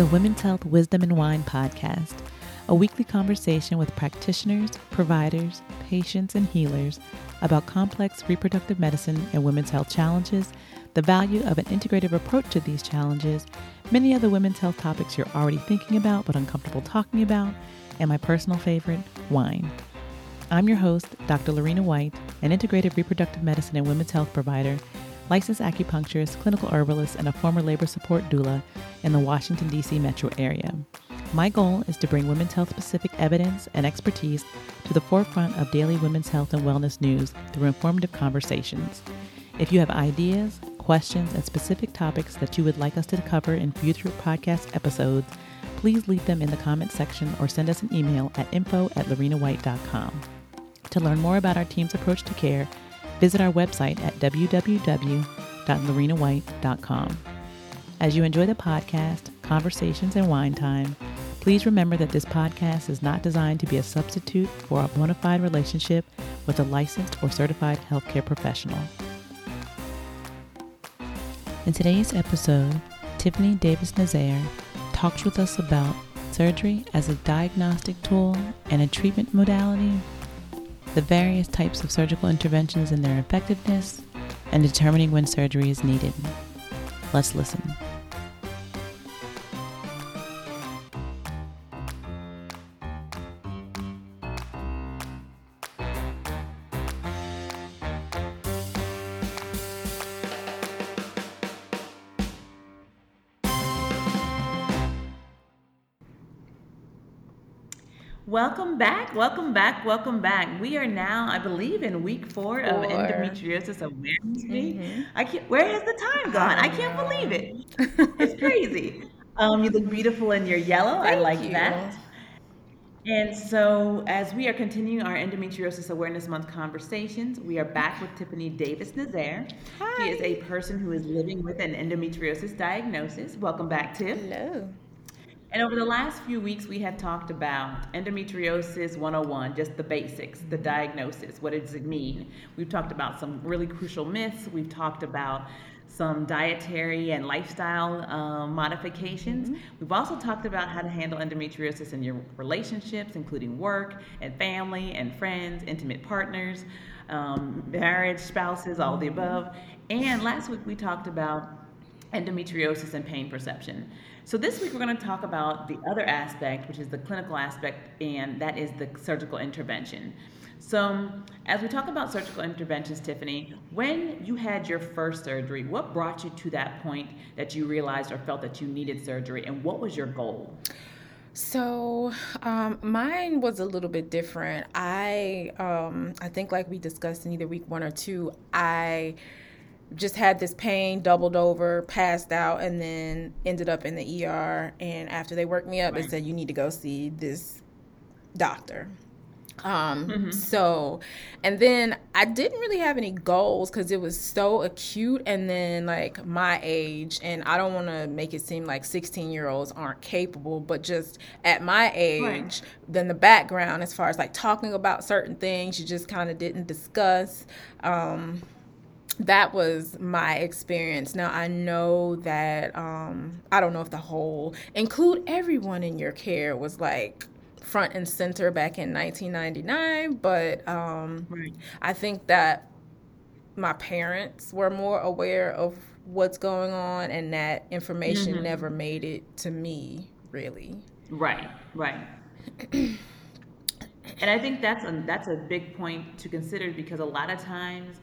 The Women's Health Wisdom and Wine podcast, a weekly conversation with practitioners, providers, patients, and healers about complex reproductive medicine and women's health challenges, the value of an integrative approach to these challenges, many other women's health topics you're already thinking about but uncomfortable talking about, and my personal favorite, wine. I'm your host, Dr. Lorena White, an integrative reproductive medicine and women's health provider, licensed acupuncturist, clinical herbalist, and a former labor support doula in the Washington, D.C. metro area. My goal is to bring women's health specific evidence and expertise to the forefront of daily women's health and wellness news through informative conversations. If you have ideas, questions, and specific topics that you would like us to cover in future podcast episodes, please leave them in the comments section or send us an email at info at lorenawhite.com. To learn more about our team's approach to care, visit our website at www.lorenawhite.com. As you enjoy the podcast, conversations, and wine time, please remember that this podcast is not designed to be a substitute for a bona fide relationship with a licensed or certified healthcare professional. In today's episode, Tiffany Davis Nazaire talks with us about surgery as a diagnostic tool and a treatment modality the various types of surgical interventions and their effectiveness, and determining when surgery is needed. Let's listen. Welcome back, welcome back, welcome back. We are now, I believe, in week four, of Endometriosis Awareness Week. Mm-hmm. I can't. Where has the time gone? I, I can't believe it. It's crazy. um, you look beautiful in your yellow. Thank I like you. that. And so, as we are continuing our Endometriosis Awareness Month conversations, we are back with Tiffany Davis Nazaire. Hi. She is a person who is living with an endometriosis diagnosis. Welcome back, Tiff. Hello. And over the last few weeks, we have talked about endometriosis 101, just the basics, the diagnosis. What does it mean? We've talked about some really crucial myths. We've talked about some dietary and lifestyle um, modifications. Mm-hmm. We've also talked about how to handle endometriosis in your relationships, including work and family and friends, intimate partners, um, marriage, spouses, all the above. And last week, we talked about endometriosis and pain perception. So this week we're going to talk about the other aspect, which is the clinical aspect, and that is the surgical intervention. So as we talk about surgical interventions, Tiffany, when you had your first surgery, what brought you to that point that you realized or felt that you needed surgery, and what was your goal? So, um, mine was a little bit different. I, um, I think, like we discussed in either week one or two, I just had this pain, doubled over, passed out, and then ended up in the ER. And after they worked me up, Right. they said you need to go see this doctor. Um, Mhm. so, and then I didn't really have any goals because it was so acute. And then, like, my age, and I don't want to make it seem like 16 year olds aren't capable, but just at my age, Right. then the background as far as like talking about certain things, you just kind of didn't discuss. Um, that was my experience. Now I know that um, I don't know if the whole include everyone in your care was like front and center back in 1999, but um, Right. I think that my parents were more aware of what's going on, and that information Mhm. never made it to me really. Right, right. and I think that's a that's a big point to consider because a lot of times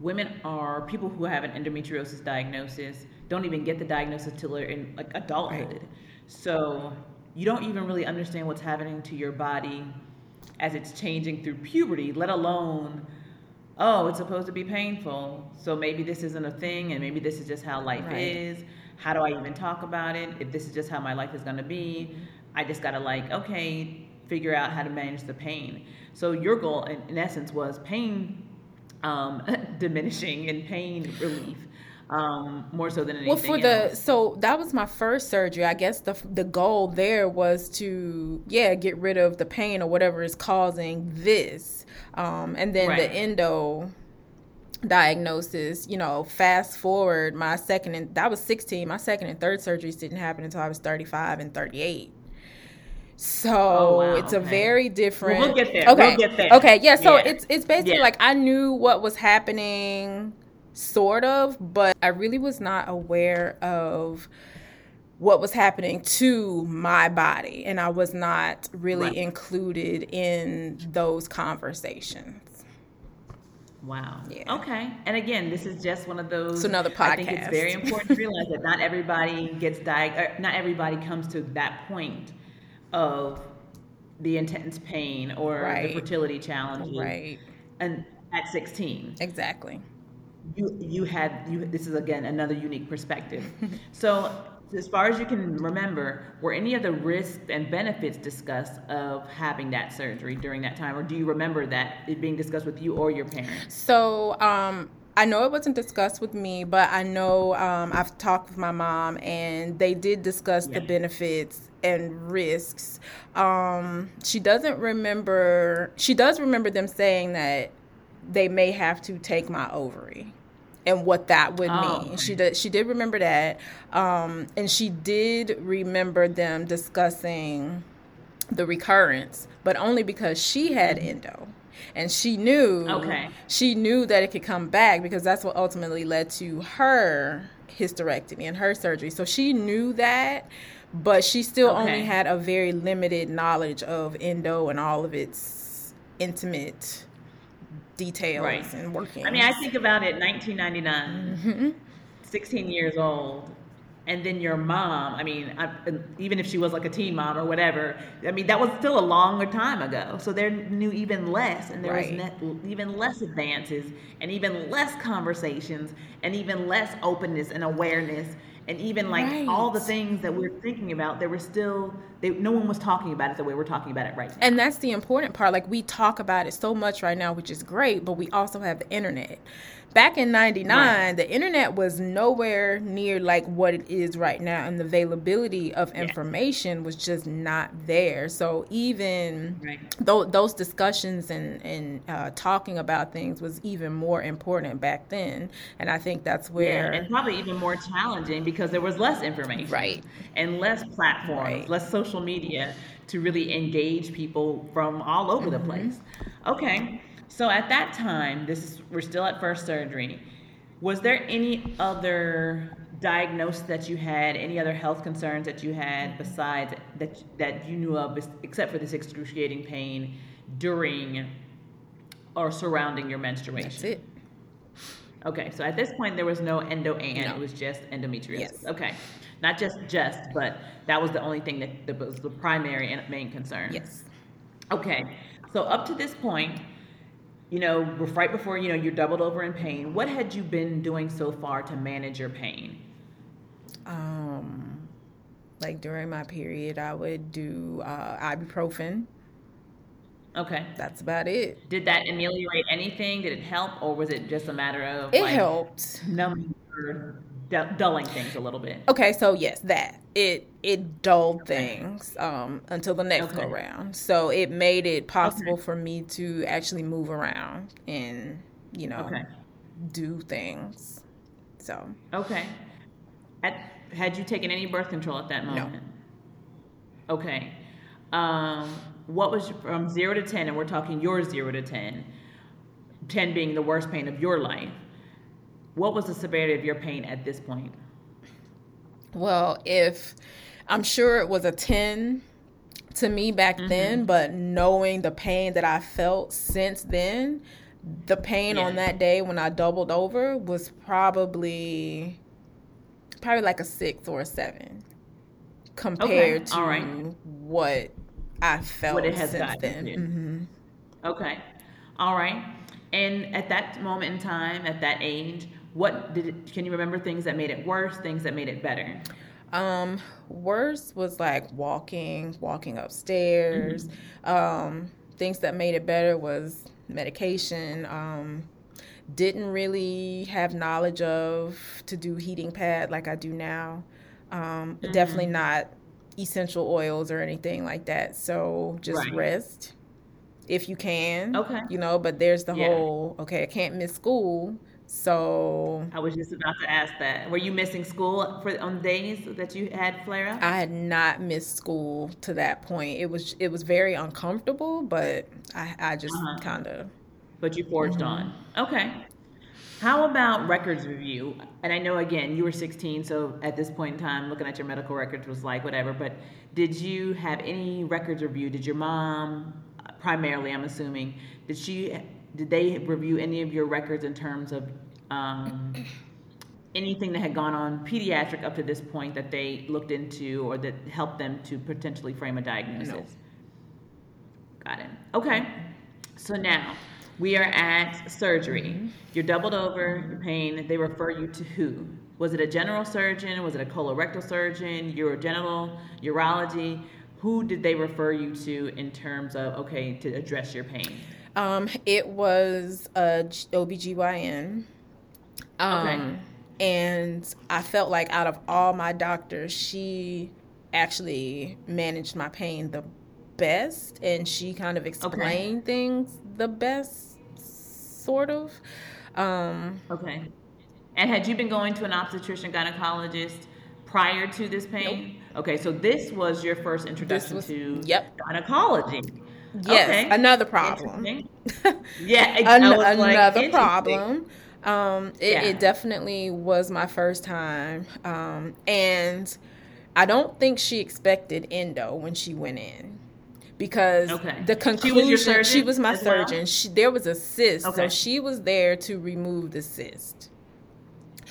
women are people who have an endometriosis diagnosis don't even get the diagnosis till they're in like adulthood. So you don't even really understand what's happening to your body as it's changing through puberty, let alone oh, it's supposed to be painful. So maybe this isn't a thing and maybe this is just how life Right. is. How do I even talk about it? If this is just how my life is going to be, I just got to like, okay, figure out how to manage the pain. So your goal in, in essence was pain um, diminishing and pain relief. Um, more so than anything Well, for the so that was my first surgery. I guess the the goal there was to yeah get rid of the pain or whatever is causing this, um, and then Right. the endo diagnosis, you know, fast forward my second and that was 16, my second and third surgeries didn't happen until I was 35 and 38. So oh, wow. it's a okay. very different. Well, we'll get there. Okay. We'll get there. Okay. Yeah. So yeah. it's it's basically yeah. like I knew what was happening, sort of, but I really was not aware of what was happening to my body, and I was not really right. included in those conversations. Wow. Yeah. Okay. And again, this is just one of those. It's another podcast. I think it's very important to realize that not everybody gets diagnosed. Er, not everybody comes to that point of the intense pain or right. the fertility challenges. Right. And at 16. Exactly. You you had you. This is again another unique perspective. so as far as you can remember, were any of the risks and benefits discussed of having that surgery during that time, or do you remember that it being discussed with you or your parents? So, um, I know it wasn't discussed with me, but I know um, I've talked with my mom, and they did discuss yeah. the benefits and risks. Um, she doesn't remember. She does remember them saying that they may have to take my ovary and what that would oh, mean. She did she did remember that. Um, and she did remember them discussing the recurrence, but only because she had mm-hmm. endo. And she knew okay. she knew that it could come back because that's what ultimately led to her hysterectomy and her surgery. So she knew that, but she still okay. only had a very limited knowledge of endo and all of its intimate details right. and working. I mean, I think about it 1999, mm-hmm. 16 years old. And then your mom, I mean, I, even if she was like a teen mom or whatever, I mean, that was still a longer time ago. So they knew even less, and there right. was ne- even less advances, and even less conversations, and even less openness and awareness and even like right. all the things that we're thinking about there were still they, no one was talking about it the way we're talking about it right now and that's the important part like we talk about it so much right now which is great but we also have the internet back in 99 right. the internet was nowhere near like what it is right now and the availability of information yeah. was just not there so even right. th- those discussions and, and uh, talking about things was even more important back then and i think that's where yeah, and probably even more challenging because there was less information right and less platforms right. less social media to really engage people from all over mm-hmm. the place okay so at that time, this is, we're still at first surgery. Was there any other diagnosis that you had, any other health concerns that you had besides that that you knew of, except for this excruciating pain during or surrounding your menstruation? That's it. Okay, so at this point there was no endo and no. it was just endometriosis. Yes. Okay, not just just, but that was the only thing that, that was the primary and main concern. Yes. Okay, so up to this point, you know, right before you know you're doubled over in pain. What had you been doing so far to manage your pain? Um, like during my period, I would do uh, ibuprofen. Okay, that's about it. Did that ameliorate anything? Did it help, or was it just a matter of it like, helped numbing dulling things a little bit. Okay, so yes, that it it dulled okay. things um, until the next okay. go round. So it made it possible okay. for me to actually move around and you know do things. So okay. At, had you taken any birth control at that moment? No. Okay. Um, what was from zero to ten, and we're talking your zero to ten. Ten being the worst pain of your life what was the severity of your pain at this point? Well, if I'm sure it was a 10 to me back mm-hmm. then, but knowing the pain that I felt since then, the pain yeah. on that day when I doubled over was probably probably like a 6 or a 7 compared okay. to right. what I felt what it has since then. Mm-hmm. Okay. All right. And at that moment in time, at that age, what did it, can you remember things that made it worse things that made it better um worse was like walking walking upstairs mm-hmm. um things that made it better was medication um didn't really have knowledge of to do heating pad like i do now um mm-hmm. definitely not essential oils or anything like that so just right. rest if you can okay you know but there's the yeah. whole okay i can't miss school So I was just about to ask that. Were you missing school for on days that you had flare up? I had not missed school to that point. It was it was very uncomfortable, but I, I just uh-huh. kind of. But you forged mm-hmm. on. Okay. How about records review? And I know again you were 16, so at this point in time, looking at your medical records was like whatever. But did you have any records review? Did your mom, primarily, I'm assuming, did she did they review any of your records in terms of um, anything that had gone on pediatric up to this point that they looked into or that helped them to potentially frame a diagnosis? No. Got it. Okay. So now we are at surgery. Mm-hmm. You're doubled over, your pain. They refer you to who? Was it a general surgeon? Was it a colorectal surgeon? Urogenital, urology? Who did they refer you to in terms of, okay, to address your pain? Um, it was a OBGYN. Um, okay. And I felt like out of all my doctors, she actually managed my pain the best and she kind of explained okay. things the best, sort of. Um, okay. And had you been going to an obstetrician gynecologist prior to this pain? Nope. Okay, so this was your first introduction was, to yep. gynecology. Yes, okay. another problem. yeah, An- another like, problem. Um, it, yeah. it, definitely was my first time, um, and I don't think she expected endo when she went in because okay. the conclusion she was, she was my surgeon. Well? She, there was a cyst, okay. so she was there to remove the cyst.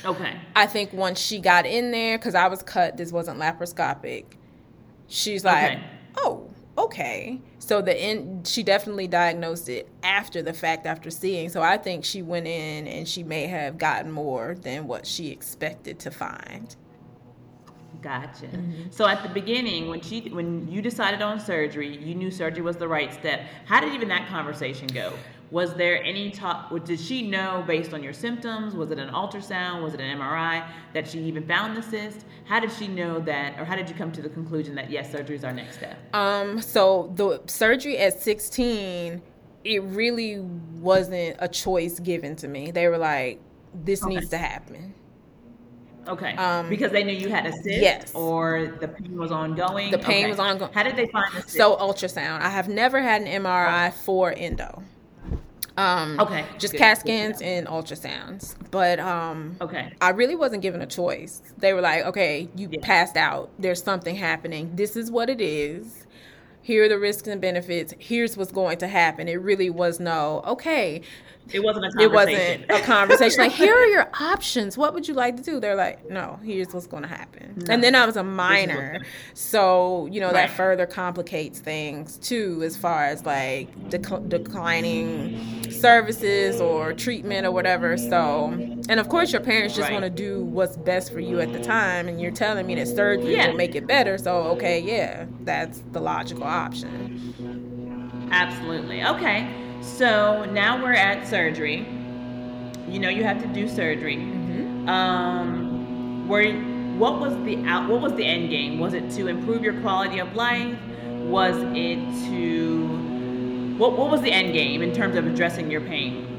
Okay. I think once she got in there, because I was cut, this wasn't laparoscopic. She's like, okay. "Oh, okay." So the in, she definitely diagnosed it after the fact, after seeing. So I think she went in and she may have gotten more than what she expected to find. Gotcha. Mm-hmm. So at the beginning, when she when you decided on surgery, you knew surgery was the right step. How did even that conversation go? Was there any talk? Did she know based on your symptoms? Was it an ultrasound? Was it an MRI that she even found the cyst? How did she know that, or how did you come to the conclusion that yes, surgery is our next step? Um. So the surgery at 16, it really wasn't a choice given to me. They were like, "This okay. needs to happen." Okay. Um, because they knew you had a cyst. Yes. Or the pain was ongoing. The pain okay. was ongoing. How did they find the cyst? So ultrasound. I have never had an MRI for endo. Um, okay. Just Good. CAT scans and ultrasounds. But um, okay. I really wasn't given a choice. They were like, okay, you yeah. passed out. There's something happening. This is what it is. Here are the risks and benefits. Here's what's going to happen. It really was no, okay, it wasn't a conversation. It wasn't a conversation. like, here are your options. What would you like to do? They're like, no, here's what's going to happen. No. And then I was a minor. So, you know, right. that further complicates things too, as far as like dec- declining services or treatment or whatever. So, and of course, your parents just right. want to do what's best for you at the time. And you're telling me that surgery yeah. will make it better. So, okay, yeah, that's the logical option. Absolutely. Okay. So now we're at surgery. You know you have to do surgery. Mm-hmm. Um, where what was the out? What was the end game? Was it to improve your quality of life? Was it to what? What was the end game in terms of addressing your pain?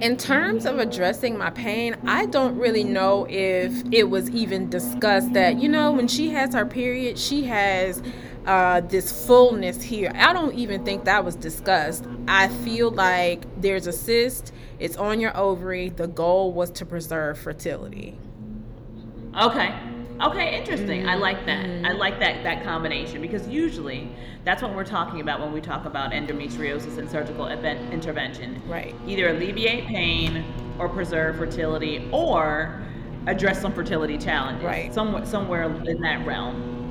In terms of addressing my pain, I don't really know if it was even discussed that, you know, when she has her period, she has uh, this fullness here. I don't even think that was discussed. I feel like there's a cyst, it's on your ovary. The goal was to preserve fertility. Okay. Okay, interesting. Mm-hmm. I like that. I like that that combination because usually that's what we're talking about when we talk about endometriosis and surgical event intervention. Right. Either alleviate pain or preserve fertility or address some fertility challenges. Right. Somewhere somewhere in that realm.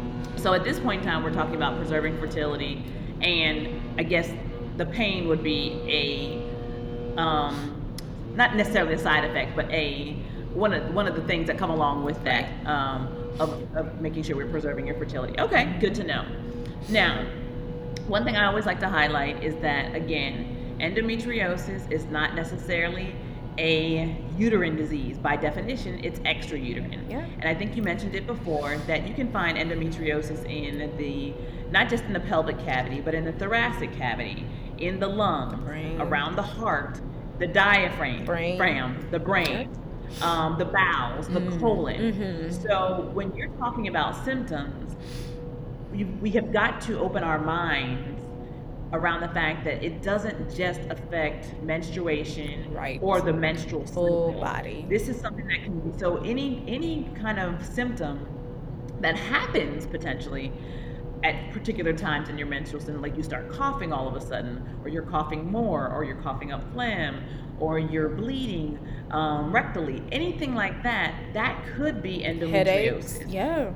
So at this point in time, we're talking about preserving fertility, and I guess the pain would be a um, not necessarily a side effect, but a one of one of the things that come along with that um, of, of making sure we're preserving your fertility. Okay, good to know. Now, one thing I always like to highlight is that again, endometriosis is not necessarily a uterine disease. By definition, it's extrauterine. Yeah. And I think you mentioned it before that you can find endometriosis in the not just in the pelvic cavity, but in the thoracic cavity, in the lung, the around the heart, the diaphragm, Brain. fram, the brain, um, the bowels, the Mm. colon. Mhm. So when you're talking about symptoms, we have got to open our minds around the fact that it doesn't just affect menstruation Right. or the menstrual Full body. This is something that can be so any any kind of symptom that happens potentially at particular times in your menstrual cycle, like you start coughing all of a sudden, or you're coughing more, or you're coughing up phlegm, or you're bleeding um, rectally, anything like that, that could be endometriosis. Headaches. Yeah.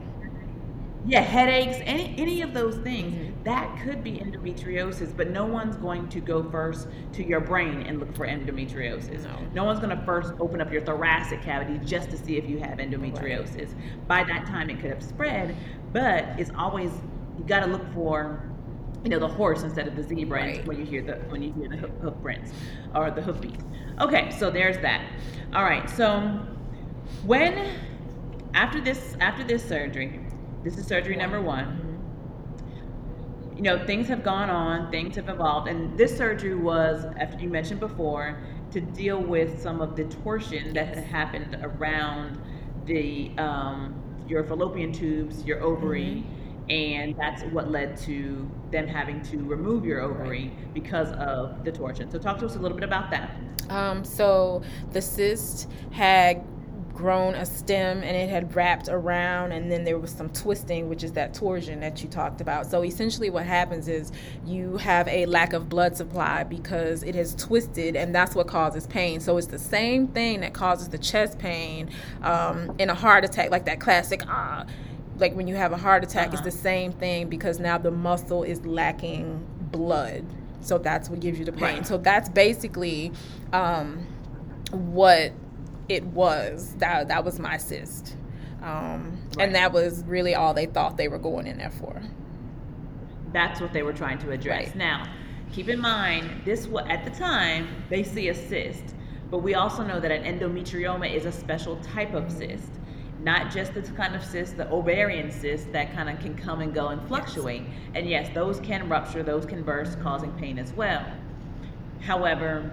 Yeah, headaches, any any of those things, Mhm. that could be endometriosis, but no one's going to go first to your brain and look for endometriosis. No. one's going to first open up your thoracic cavity just to see if you have endometriosis. By that time, it could have spread, but it's always you got to look for you know the horse instead of the zebra Right. when you hear the when you hear the hoof, hoof prints or the hoof beats. Okay, so there's that. All right, so when after this after this surgery, this is surgery number one. You know, things have gone on, things have evolved, and this surgery was, after you mentioned before, to deal with some of the torsion that had happened around the um, your fallopian tubes, your ovary, and that's what led to them having to remove your ovary because of the torsion. So, talk to us a little bit about that. Um, so the cyst had grown a stem and it had wrapped around and then there was some twisting which is that torsion that you talked about so essentially what happens is you have a lack of blood supply because it has twisted and that's what causes pain so it's the same thing that causes the chest pain um, in a heart attack like that classic ah like when you have a heart attack Uh-huh. it's the same thing because now the muscle is lacking blood so that's what gives you the pain Right. so that's basically um, what it was that that was my cyst um, Right. and that was really all they thought they were going in there for That's what they were trying to address. Right. Now, keep in mind, this was at the time they see a cyst, but we also know that an endometrioma is a special type of cyst, not just the kind of cyst, the ovarian cyst that kind of can come and go and fluctuate. And yes, those can rupture, those can burst, causing pain as well. However,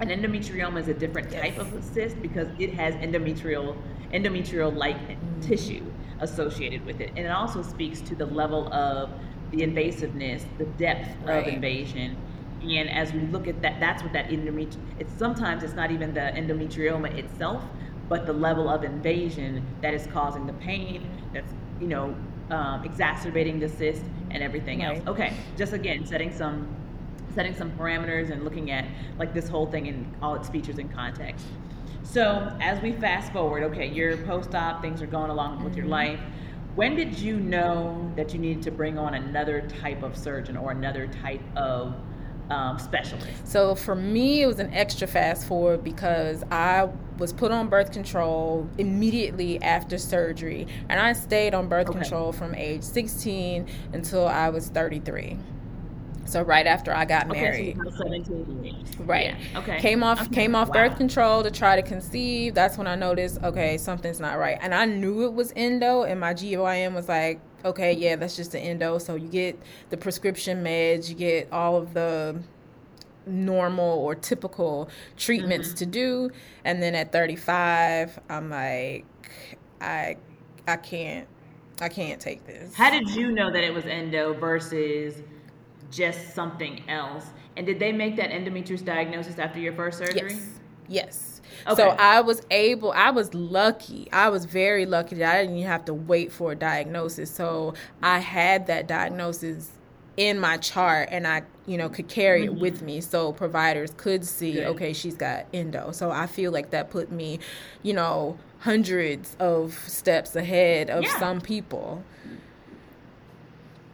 an endometrioma is a different type Yes. of cyst because it has endometrial endometrial like tissue associated with it. And it also speaks to the level of the invasiveness, the depth Right. of invasion. And as we look at that, that's what that endometri it's sometimes it's not even the endometrioma itself, but the level of invasion that is causing the pain, that's you know, um, exacerbating the cyst and everything else. Okay, just again setting some setting some parameters and looking at like this whole thing and all its features and context. So as we fast forward, okay, you're post-op, things are going along with your life. When did you know that you needed to bring on another type of surgeon or another type of um, specialist? So for me, it was an extra fast forward because I was put on birth control immediately after surgery, and I stayed on birth Okay. control from age 16 until I was 33. So right after I got married. Okay, so you 17 years. Right. Yeah, Okay. Came off Okay. came off Wow. birth control to try to conceive. That's when I noticed, okay, something's not right. And I knew it was endo and my GYN was like, okay, yeah, that's just the endo. So you get the prescription meds, you get all of the normal or typical treatments Mm-hmm. to do. And then at 35, I'm like I I can't I can't take this. How did you know that it was endo versus just something else? And did they make that endometriosis diagnosis after your first surgery? Yes. Yes. Okay. So I was able, I was lucky. I was very lucky that I didn't even have to wait for a diagnosis. So I had that diagnosis in my chart and I, you know, could carry it mm-hmm. with me so providers could see, Good. okay, she's got endo. So I feel like that put me, you know, hundreds of steps ahead of Yeah. some people.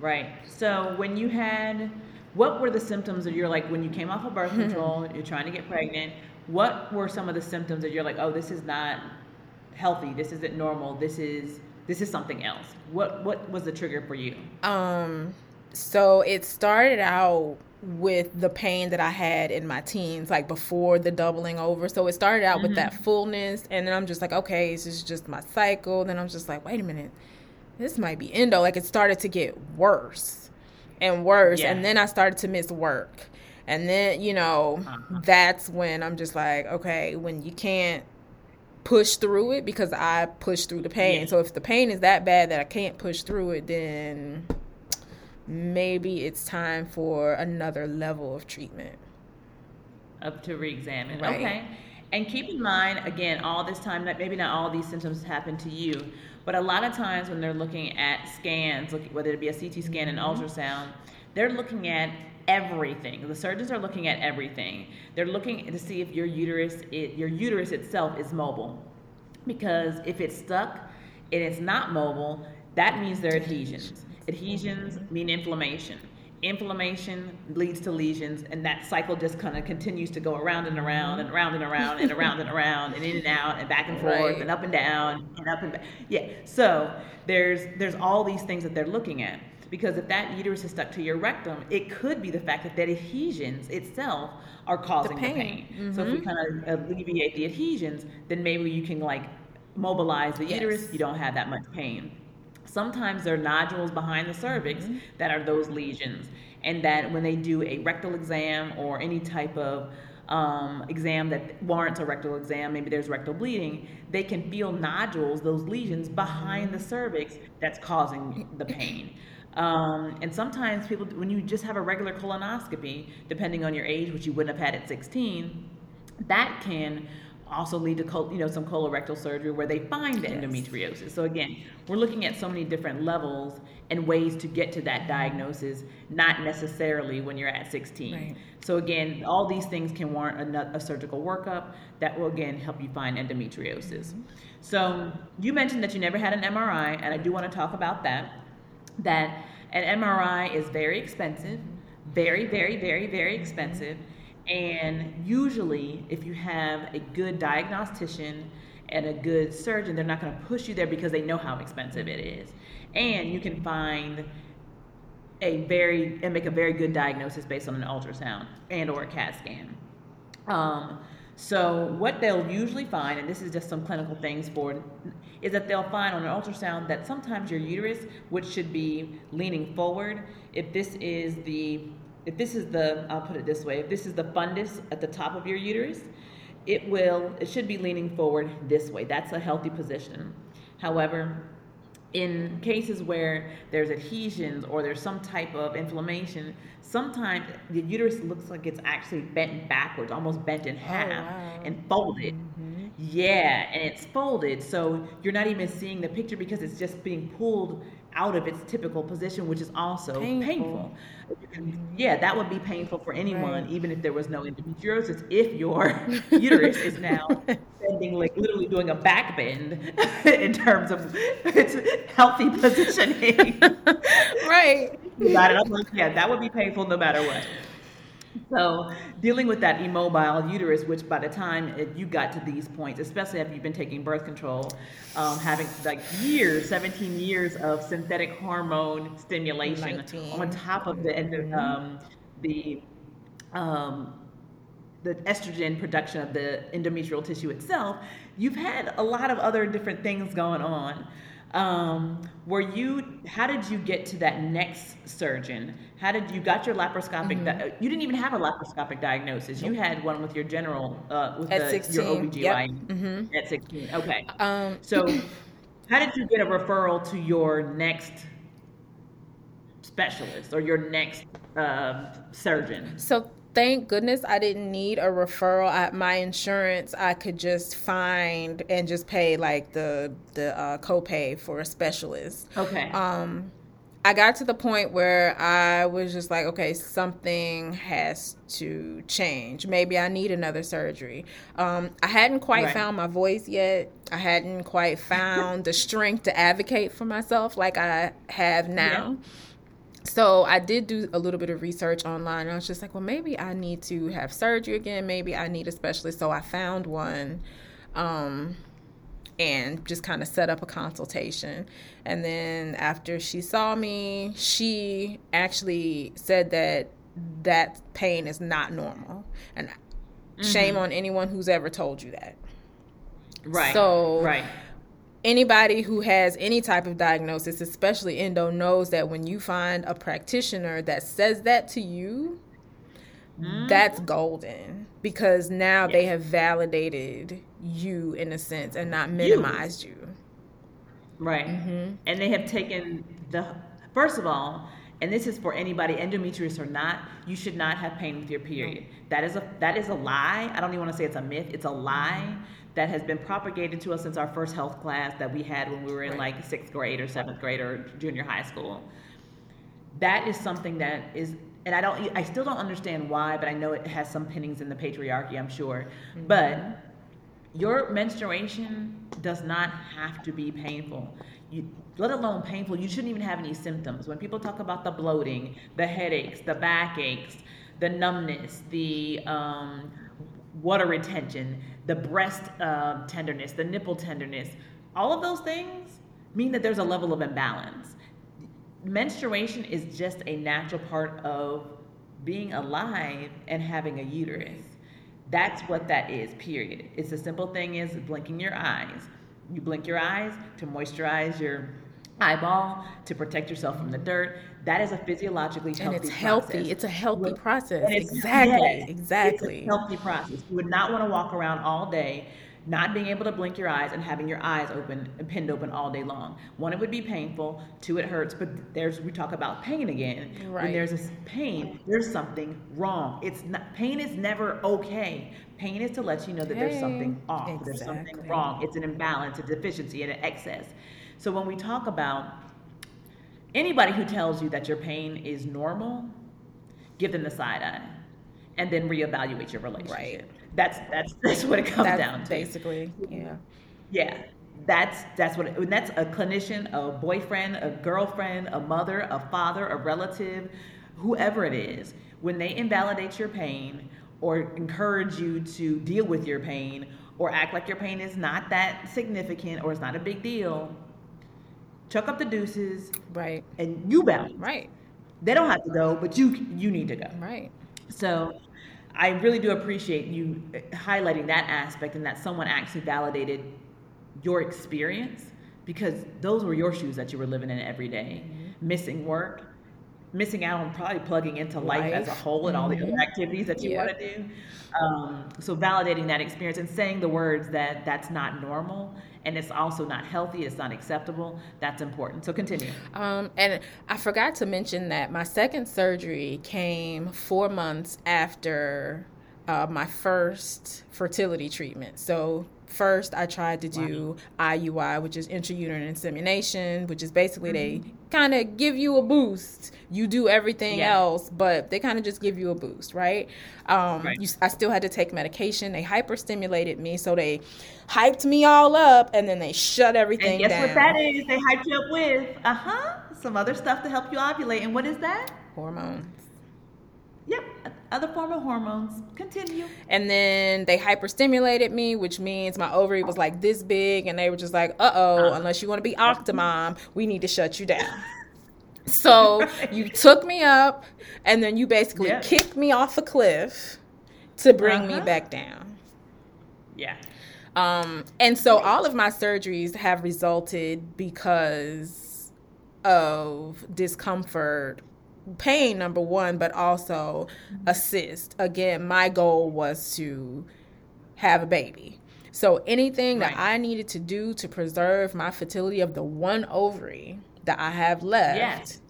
Right. So when you had, what were the symptoms that you're like when you came off of birth control, and you're trying to get pregnant? What were some of the symptoms that you're like, oh, this is not healthy. This isn't normal. This is this is something else. What what was the trigger for you? Um, so it started out with the pain that I had in my teens, like before the doubling over. So it started out with that fullness, and then I'm just like, okay, this is just my cycle. Then I'm just like, wait a minute, this might be endo. Like it started to get worse and worse, Yeah. and then I started to miss work. And then, you know, uh-huh. that's when I'm just like, okay, when you can't push through it because I push through the pain. Yeah. So if the pain is that bad that I can't push through it, then maybe it's time for another level of treatment. Up to re-examine. Right. Okay. And keep in mind, again, all this time that maybe not all these symptoms happen to you, but a lot of times when they're looking at scans, whether it be a CT scan and mm-hmm. ultrasound, they're looking at everything. The surgeons are looking at everything. They're looking to see if your uterus, it, your uterus itself is mobile. Because if it's stuck and it's not mobile, that means there are adhesions. Adhesions mean inflammation. Inflammation leads to lesions, and that cycle just kind of continues to go around and around and around and around and around and around and in and out and back and forth right. and up and down and up and back. Yeah. So there's there's all these things that they're looking at because if that uterus is stuck to your rectum, it could be the fact that that adhesions itself are causing the pain. The pain. Mm-hmm. So if we kind of alleviate the adhesions, then maybe you can like mobilize the yes. uterus. You don't have that much pain. Sometimes there are nodules behind the cervix mm-hmm. that are those lesions, and that when they do a rectal exam or any type of um, exam that warrants a rectal exam, maybe there's rectal bleeding, they can feel nodules, those lesions behind the cervix that's causing the pain. Um, and sometimes people, when you just have a regular colonoscopy, depending on your age, which you wouldn't have had at 16, that can also lead to col- you know some colorectal surgery where they find the yes. endometriosis. So again, we're looking at so many different levels and ways to get to that diagnosis, not necessarily when you're at 16. Right. So again, all these things can warrant a, a, surgical workup that will again help you find endometriosis. Mm-hmm. So you mentioned that you never had an MRI, and I do want to talk about that that an MRI is very expensive, very, very, very, very expensive. And usually, if you have a good diagnostician and a good surgeon, they're not going to push you there because they know how expensive it is. And you can find a very and make a very good diagnosis based on an ultrasound and or a CAT scan. Um, so what they'll usually find, and this is just some clinical things for, is that they'll find on an ultrasound that sometimes your uterus, which should be leaning forward, if this is the, if this is the, I'll put it this way, if this is the fundus at the top of your uterus, it will, it should be leaning forward this way. That's a healthy position. However, in cases where there's adhesions or there's some type of inflammation, sometimes the uterus looks like it's actually bent backwards, almost bent in oh, half oh, wow. and folded. Mm-hmm. Yeah, and it's folded, so you're not even seeing the picture because it's just being pulled out of its typical position, which is also painful. painful. Yeah, that would be painful for anyone, right. even if there was no endometriosis. If your uterus is now bending, like literally doing a back bend in terms of its healthy positioning. right. Got it. I'm like, yeah, that would be painful no matter what. So dealing with that immobile uterus, which by the time it, you got to these points, especially after you've been taking birth control, um, having like years, 17 years of synthetic hormone stimulation 19. on top of the mm-hmm. um, the um, the estrogen production of the endometrial tissue itself, you've had a lot of other different things going on. Um, were you? How did you get to that next surgeon? How did you got your laparoscopic? Mm-hmm. Di- you didn't even have a laparoscopic diagnosis. You had one with your general uh, with at the, 16. your OBGYN yep. mm-hmm. at sixteen. Okay. Um, so, how did you get a referral to your next specialist or your next uh, surgeon? So thank goodness I didn't need a referral. At my insurance, I could just find and just pay like the the uh, copay for a specialist. Okay. Um, I got to the point where I was just like, okay, something has to change. Maybe I need another surgery. Um, I hadn't quite right. found my voice yet. I hadn't quite found the strength to advocate for myself like I have now. Yeah so I did do a little bit of research online. I was just like, well, maybe I need to have surgery again. Maybe I need a specialist. So I found one. Um, and just kind of set up a consultation. And then after she saw me, she actually said that that pain is not normal. And mm-hmm. shame on anyone who's ever told you that. Right. So right anybody who has any type of diagnosis, especially endo, knows that when you find a practitioner that says that to you, mm. that's golden because now yeah. they have validated you in a sense and not minimized you. you. Right. Mm-hmm. And they have taken the, first of all, and this is for anybody endometriosis or not you should not have pain with your period that is a that is a lie i don't even want to say it's a myth it's a lie that has been propagated to us since our first health class that we had when we were in right. like sixth grade or seventh grade or junior high school that is something that is and i don't i still don't understand why but i know it has some pinnings in the patriarchy i'm sure mm-hmm. but your menstruation does not have to be painful you, let alone painful, you shouldn't even have any symptoms. When people talk about the bloating, the headaches, the backaches, the numbness, the um, water retention, the breast uh, tenderness, the nipple tenderness, all of those things mean that there's a level of imbalance. Menstruation is just a natural part of being alive and having a uterus. That's what that is, period. It's a simple thing is blinking your eyes. You blink your eyes to moisturize your eyeball to protect yourself from the dirt. That is a physiologically healthy and it's healthy. Process. It's a healthy process. Exactly. Yes, exactly. healthy process. You would not want to walk around all day not being able to blink your eyes and having your eyes open pinned open all day long. One, it would be painful. Two, it hurts. But there's we talk about pain again. Right. When there's a pain, there's something wrong. It's not pain is never okay. Pain is to let you know that hey, there's something off. Exactly. There's something wrong. It's an imbalance, a deficiency, and an excess. So when we talk about anybody who tells you that your pain is normal, give them the side eye and then reevaluate your relationship. Right. That's that's that's what it comes that's down to. Basically, yeah. Yeah. That's that's what it, that's a clinician, a boyfriend, a girlfriend, a mother, a father, a relative, whoever it is. When they invalidate your pain or encourage you to deal with your pain or act like your pain is not that significant or it's not a big deal, chuck up the deuces. Right. And you bounce. Right. They don't have to go, but you you need to go. Right. So I really do appreciate you highlighting that aspect and that someone actually validated your experience because those were your shoes that you were living in every day. Mm-hmm. missing work, missing out on probably plugging into life, life. as a whole and all the other mm-hmm. activities that you yep. want to do. Um, so validating that experience and saying the words that that's not normal and it's also not healthy, it's not acceptable. That's important. So continue. Um, and I forgot to mention that my second surgery came four months after uh, my first fertility treatment. So first I tried to do wow. IUI, which is intrauterine insemination, which is basically mm-hmm. they kind of give you a boost. You do everything yeah. else, but they kind of just give you a boost, right? Um, right. You, I still had to take medication. They hyperstimulated me, so they hyped me all up, and then they shut everything and guess down. what that is? They hyped you up with uh huh some other stuff to help you ovulate. And what is that? Hormones. Yep, other form of hormones. Continue. And then they hyperstimulated me, which means my ovary was like this big, and they were just like, "Uh oh, unless you want to be Octomom, we need to shut you down." so you took me up, and then you basically yep. kicked me off a cliff to bring uh-huh. me back down. Yeah. Um, and so all of my surgeries have resulted because of discomfort pain number one but also assist again my goal was to have a baby so anything right. that i needed to do to preserve my fertility of the one ovary that i have left yes.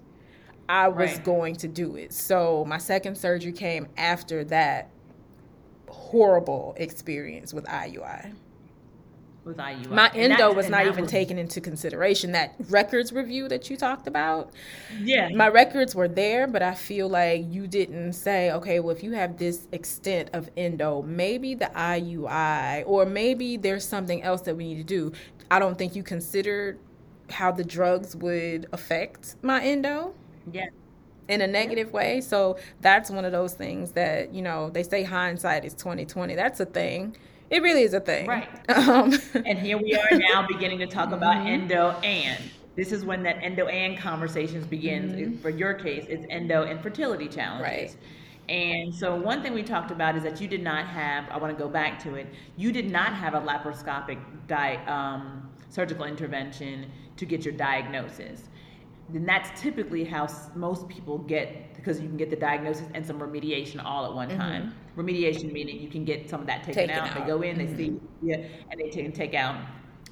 i was right. going to do it so my second surgery came after that horrible experience with iui with IUI. My endo was not even was... taken into consideration. That records review that you talked about, yeah, my records were there, but I feel like you didn't say, okay, well, if you have this extent of endo, maybe the IUI, or maybe there's something else that we need to do. I don't think you considered how the drugs would affect my endo. Yeah in a negative yeah. way. So that's one of those things that, you know, they say hindsight is 2020. That's a thing. It really is a thing. Right. Um, and here we are now beginning to talk about mm-hmm. endo and. This is when that endo and conversations begins. Mm-hmm. For your case, it's endo and fertility challenges. Right. And so one thing we talked about is that you did not have, I want to go back to it, you did not have a laparoscopic di- um, surgical intervention to get your diagnosis. then that's typically how most people get because you can get the diagnosis and some remediation all at one mm-hmm. time. Remediation meaning you can get some of that taken, taken out. out. They go in, mm-hmm. they see, yeah, and they can take out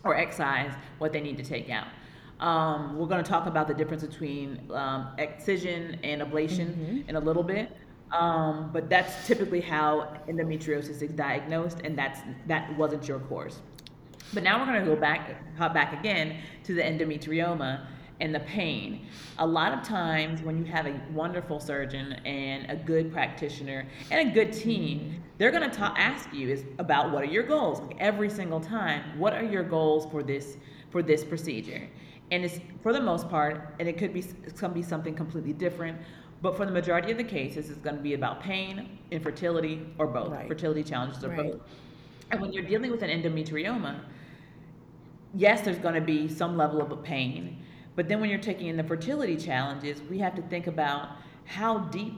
or excise what they need to take out. Um, we're going to talk about the difference between um, excision and ablation mm-hmm. in a little bit. Um, but that's typically how endometriosis is diagnosed, and that's that wasn't your course. But now we're going to go back, hop back again to the endometrioma and the pain. A lot of times, when you have a wonderful surgeon and a good practitioner and a good team, they're going to ask you is about what are your goals like every single time. What are your goals for this for this procedure? And it's for the most part, and it could be it's going to be something completely different. But for the majority of the cases, it's going to be about pain, infertility, or both. Right. Fertility challenges or right. both. And when you're dealing with an endometrioma, yes, there's going to be some level of pain. But then when you're taking in the fertility challenges, we have to think about how deep,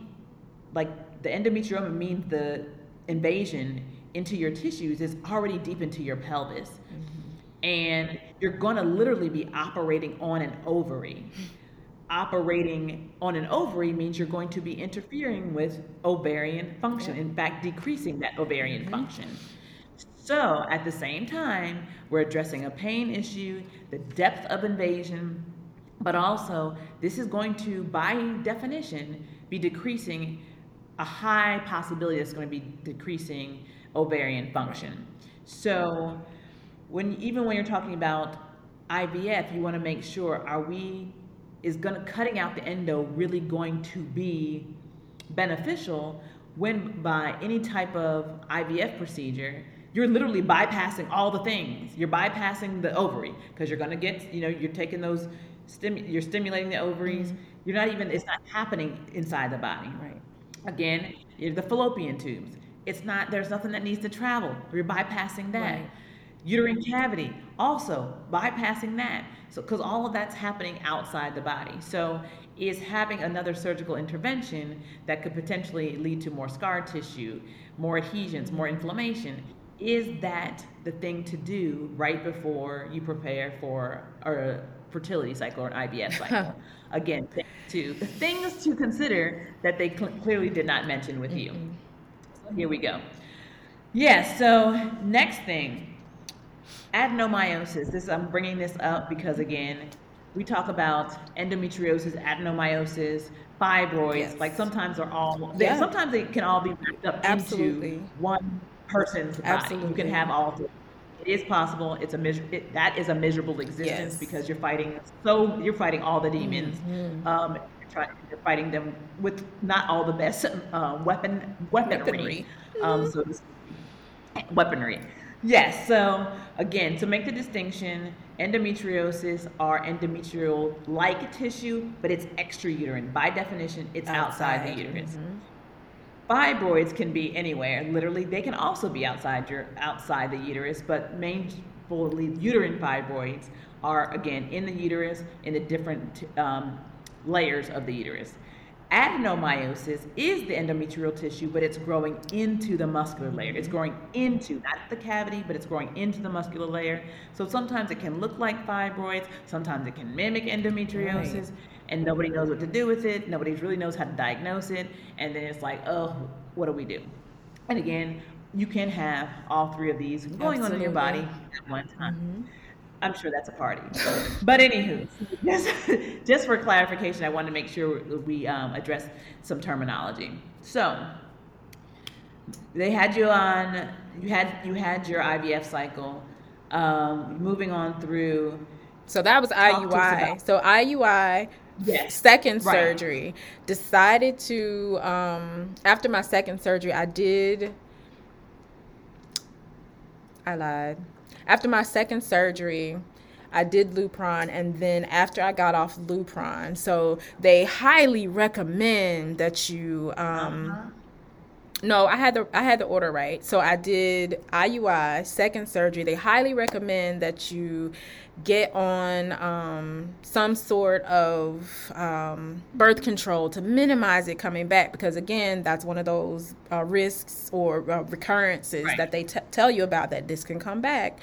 like the endometrioma means the invasion into your tissues is already deep into your pelvis. Mm-hmm. And you're going to literally be operating on an ovary. Operating on an ovary means you're going to be interfering with ovarian function, in fact, decreasing that ovarian mm-hmm. function. So, at the same time, we're addressing a pain issue, the depth of invasion, but also this is going to, by definition, be decreasing a high possibility that's going to be decreasing ovarian function. So, when even when you're talking about IVF, you want to make sure are we is going to cutting out the endo really going to be beneficial when by any type of IVF procedure you're literally bypassing all the things. You're bypassing the ovary because you're going to get, you know, you're taking those, stimu- you're stimulating the ovaries. Mm-hmm. You're not even, it's not happening inside the body. Right. Again, the fallopian tubes. It's not, there's nothing that needs to travel. You're bypassing that. Right. Uterine cavity, also bypassing that. So, because all of that's happening outside the body. So, is having another surgical intervention that could potentially lead to more scar tissue, more adhesions, more inflammation is that the thing to do right before you prepare for a fertility cycle or an IVF cycle? Again, to things to consider that they cl- clearly did not mention with you. Mm-hmm. So here we go. Yes. So next thing, adenomyosis. This I'm bringing this up because again, we talk about endometriosis, adenomyosis, fibroids. Yes. Like sometimes they're all. They, yeah. Sometimes they can all be wrapped up Absolutely. into one person's body. Absolutely. You can have all three. It is possible. It's a miser- it, that is a miserable existence yes. because you're fighting so you're fighting all the demons. Mm-hmm. Um, you're, trying, you're, fighting them with not all the best uh, weapon weaponry. weaponry. Um, so weaponry. Yes. So again, to make the distinction, endometriosis are endometrial-like tissue, but it's extrauterine. By definition, it's outside, outside the uterus. Mm-hmm. Fibroids can be anywhere. Literally, they can also be outside your outside the uterus, but mainly uterine fibroids are again in the uterus in the different um, layers of the uterus. Adenomyosis is the endometrial tissue, but it's growing into the muscular layer. It's growing into, not the cavity, but it's growing into the muscular layer. So sometimes it can look like fibroids, sometimes it can mimic endometriosis. Right and nobody knows what to do with it. Nobody really knows how to diagnose it. And then it's like, oh, what do we do? And again, you can have all three of these going Absolutely. on in your body at one time. Mm-hmm. I'm sure that's a party. but anywho, just, just for clarification, I wanted to make sure we um, address some terminology. So they had you on. You had you had your IVF cycle. Um, moving on through. So that was IUI. So IUI yes. second right. surgery decided to um after my second surgery i did i lied after my second surgery I did Lupron, and then after I got off Lupron, so they highly recommend that you um, uh-huh. No, I had the I had the order right. So I did IUI second surgery. They highly recommend that you get on um, some sort of um, birth control to minimize it coming back because again that's one of those uh, risks or uh, recurrences right. that they t- tell you about that this can come back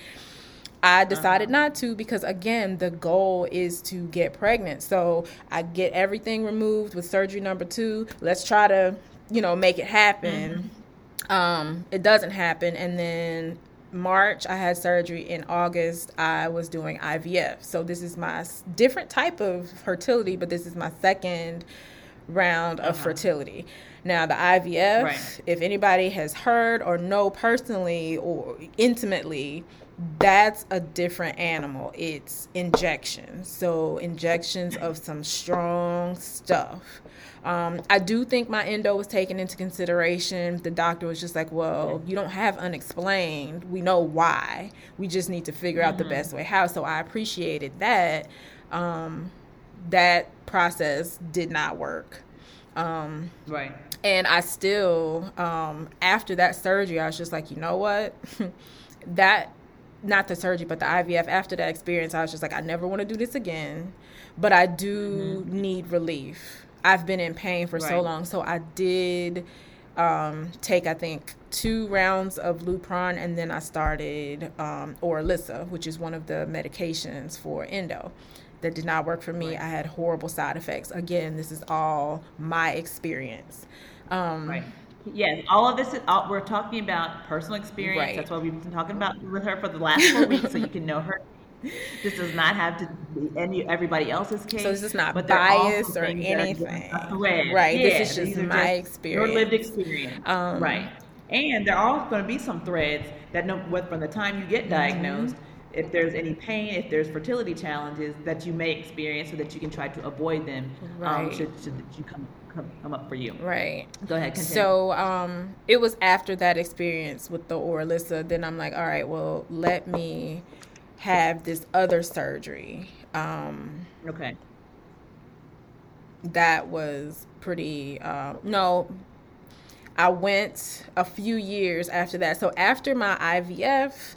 I decided uh-huh. not to because again, the goal is to get pregnant. So I get everything removed with surgery number two. Let's try to, you know, make it happen. Mm-hmm. Um, it doesn't happen, and then March, I had surgery. In August, I was doing IVF. So this is my different type of fertility, but this is my second round of uh-huh. fertility. Now, the IVF, right. if anybody has heard or know personally or intimately, that's a different animal. It's injections. So, injections of some strong stuff. Um, I do think my endo was taken into consideration. The doctor was just like, well, you don't have unexplained. We know why. We just need to figure out mm-hmm. the best way how. So, I appreciated that. Um, that process did not work. Um, right and I still, um, after that surgery, I was just like, you know what? that, not the surgery, but the IVF, after that experience, I was just like, I never want to do this again. But I do mm-hmm. need relief. I've been in pain for right. so long. So I did um, take, I think, two rounds of Lupron, and then I started um, which is one of the medications for endo that did not work for me. Right. I had horrible side effects. Again, this is all my experience. Um, right. Yes, all of this is all, we're talking about personal experience. Right. That's what we've been talking about with her for the last four weeks, so you can know her. This does not have to be any everybody else's case. So this is not bias or anything. Right. Yeah, this is just my just experience. Your lived experience. Um, right. And there are going to be some threads that know what from the time you get diagnosed. Mm-hmm if there's any pain, if there's fertility challenges that you may experience, so that you can try to avoid them, um, right. um, should, should you come come, come up for you. Right. Go ahead. Continue. So um, it was after that experience with the Orilissa, then I'm like, all right, well, let me have this other surgery. Um, okay. That was pretty. Uh, no, I went a few years after that. So after my IVF,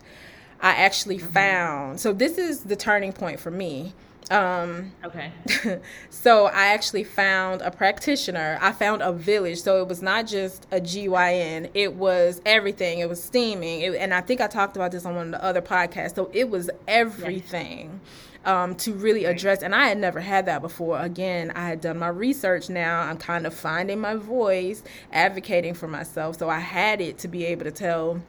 I actually mm-hmm. found. So this is the turning point for me. Um, okay. so I actually found a practitioner. I found a village. So it was not just a GYN, it was everything. It was steaming. It, and I think I talked about this on one of the other podcasts. So it was everything. Um, to really address, and I had never had that before. Again, I had done my research now. I'm kind of finding my voice, advocating for myself. So I had it to be able to tell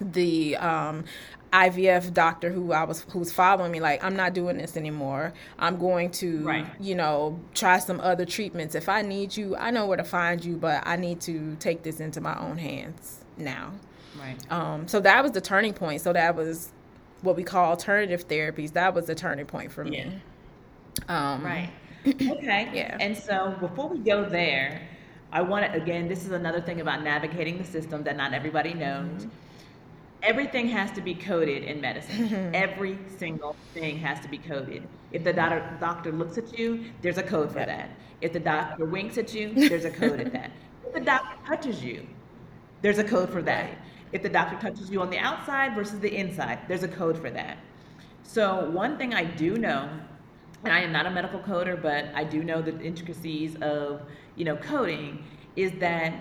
the um, IVF doctor who I was who was following me like I'm not doing this anymore. I'm going to right. you know try some other treatments. If I need you, I know where to find you, but I need to take this into my own hands now. Right. Um, so that was the turning point. So that was what we call alternative therapies. That was the turning point for me. Yeah. Um, right. Okay. yeah. And so before we go there, I want to again. This is another thing about navigating the system that not everybody knows. Mm-hmm everything has to be coded in medicine. Mm-hmm. Every single thing has to be coded. If the doctor, doctor looks at you, there's a code for that. If the doctor winks at you, there's a code at that. If the doctor touches you, there's a code for that. If the doctor touches you on the outside versus the inside, there's a code for that. So one thing I do know, and I am not a medical coder, but I do know the intricacies of you know coding, is that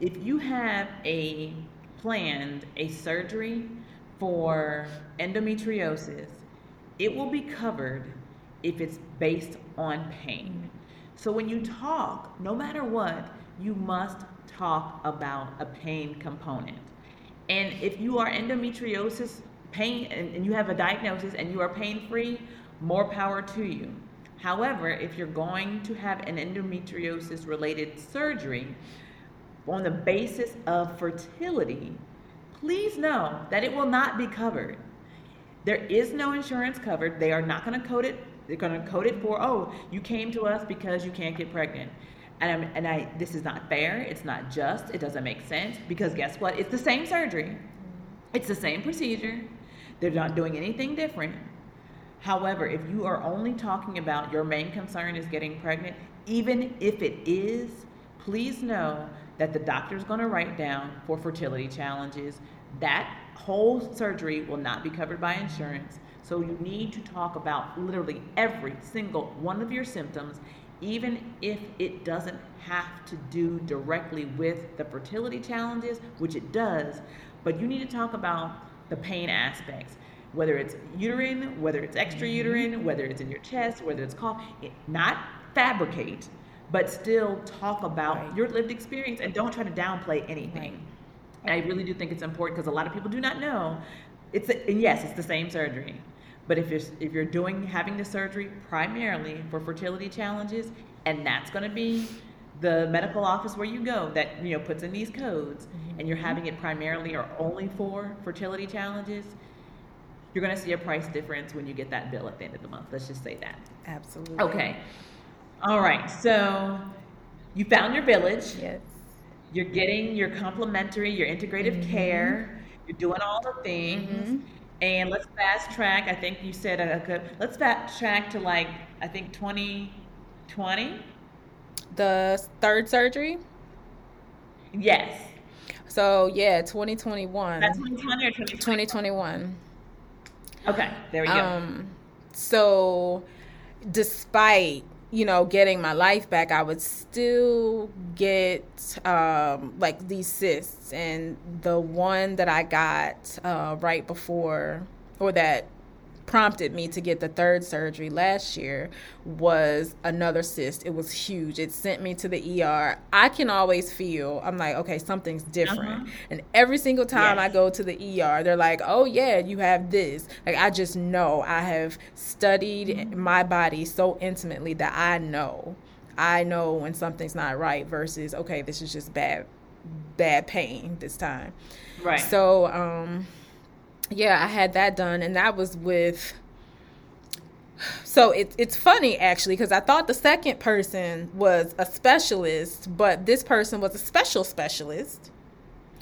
if you have a planned a surgery for endometriosis, it will be covered if it's based on pain. So when you talk, no matter what, you must talk about a pain component. And if you are endometriosis pain and, and you have a diagnosis and you are pain free, more power to you. However, if you're going to have an endometriosis related surgery, on the basis of fertility, please know that it will not be covered. There is no insurance covered. They are not going to code it. They're going to code it for, oh, you came to us because you can't get pregnant. And, and I, this is not fair. It's not just. It doesn't make sense because guess what? It's the same surgery. It's the same procedure. They're not doing anything different. However, if you are only talking about your main concern is getting pregnant, even if it is, please know that the doctor is going to write down for fertility challenges. That whole surgery will not be covered by insurance. So you need to talk about literally every single one of your symptoms, even if it doesn't have to do directly with the fertility challenges, which it does, but you need to talk about the pain aspects. whether it's uterine, whether it's extra Mm-hmm. uterine, whether it's in your chest, whether it's cough, it, not fabricate, but still talk about Right. your lived experience and don't try to downplay anything. And I really do think it's important because a lot of people do not know. It's a, and yes, it's the same surgery, but if you're if you're doing having the surgery primarily for fertility challenges, and that's going to be the medical office where you go that you know puts in these codes, mm-hmm. and you're having it primarily or only for fertility challenges, you're going to see a price difference when you get that bill at the end of the month. Let's just say that. Absolutely. Okay. All right. So you found your village. Yes. You're getting your complimentary, your integrative Mm-hmm. care. You're doing all the things. And let's fast track. I think you said I could. Let's fast track to like I think 2020. The third surgery. Yes. So yeah, 2021. That's 2020 or 2020. 2021. Okay. There we go. Um, so despite you know getting my life back, I would still get um, like these cysts, and the one that I got uh, right before, or that prompted me to get the third surgery last year was another cyst. It was huge. It sent me to the ER. I can always feel, I'm like, okay, something's different. Uh-huh. And every single time I go to the ER, they're like, oh, yeah, you have this. Like, I just know. I have studied Mm-hmm. my body so intimately that I know. I know when something's not right versus, okay, this is just bad, bad pain this time. right. So, um, yeah, I had that done, and that was with. So it's it's funny actually because I thought the second person was a specialist, but this person was a special specialist.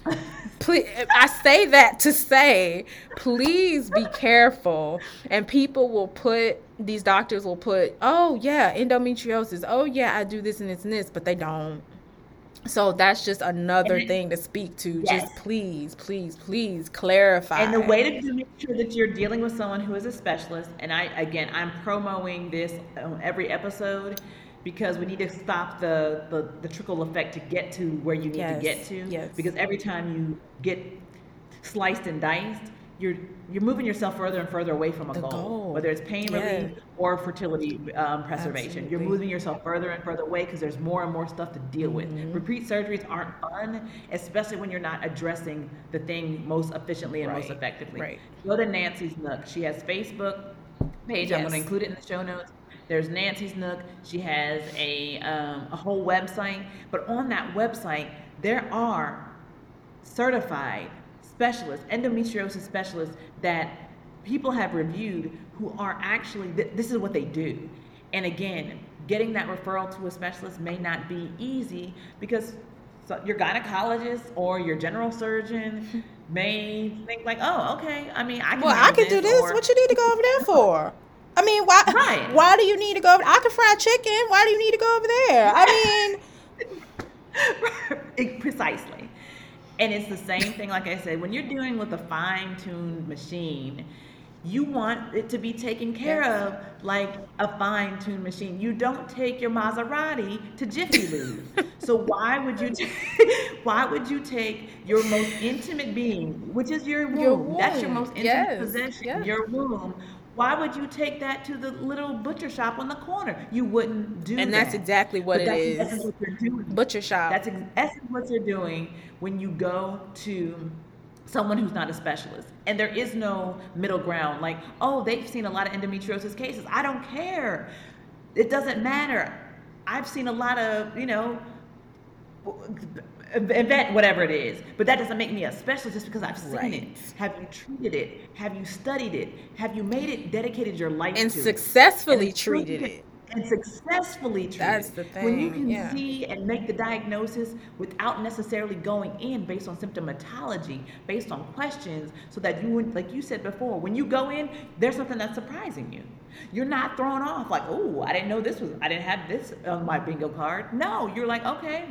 Please, I say that to say, please be careful. And people will put these doctors will put, oh yeah, endometriosis. Oh yeah, I do this and this and this, but they don't. So that's just another it- thing to speak to. Yes. Just please, please, please clarify. And the way to make sure that you're dealing with someone who is a specialist, and I again I'm promoting this on every episode because we need to stop the, the, the trickle effect to get to where you need Yes, to get to. yes. Because every time you get sliced and diced, you're you're moving yourself further and further away from a goal, goal. whether it's pain Yeah. relief or fertility um, preservation. You're moving yourself further and further away because there's more and more stuff to deal with. Mm-hmm. Repeat surgeries aren't fun, especially when you're not addressing the thing most efficiently and most effectively. right. Go to Nancy's Nook. She has Facebook page. I'm going to include it in the show notes. There's Nancy's Nook. She has a um, a whole website, but on that website there are certified specialists, endometriosis specialists that people have reviewed who are actually th- this is what they do. And again, getting that referral to a specialist may not be easy because so your gynecologist or your general surgeon may think like, oh, okay. I mean, I can. Well, I can do this. or- What you need to go over there for? I mean, why? Right. Why do you need to go? Over, I can fry chicken. Why do you need to go over there? I mean, It- precisely. And it's the same thing, like I said, when you're dealing with a fine tuned machine, you want it to be taken care Yes. of like a fine tuned machine. You don't take your Maserati to Jiffy Lube. so why would you t- why would you take your most intimate being, which is your womb? Your That's your most intimate Yes, possession, yes. your womb. Why would you take that to the little butcher shop on the corner? You wouldn't do that. And that's exactly what But it that's is. what you're doing. butcher shop. That's essence what you're doing when you go to someone who's not a specialist. And there is no middle ground. Like, oh, they've seen a lot of endometriosis cases. I don't care. It doesn't matter. I've seen a lot of, you know, event, whatever it is. But that doesn't make me a specialist just because I've seen Right. it. Have you treated it? Have you studied it? Have you made it, dedicated your life and to it? successfully And treated it. and successfully treated. That's the thing. When you can yeah. see and make the diagnosis without necessarily going in based on symptomatology, based on questions, so that you like you said before, when you go in, there's something that's surprising you. You're not thrown off like, oh, I didn't know this was, I didn't have this on my bingo card. No, you're like, okay,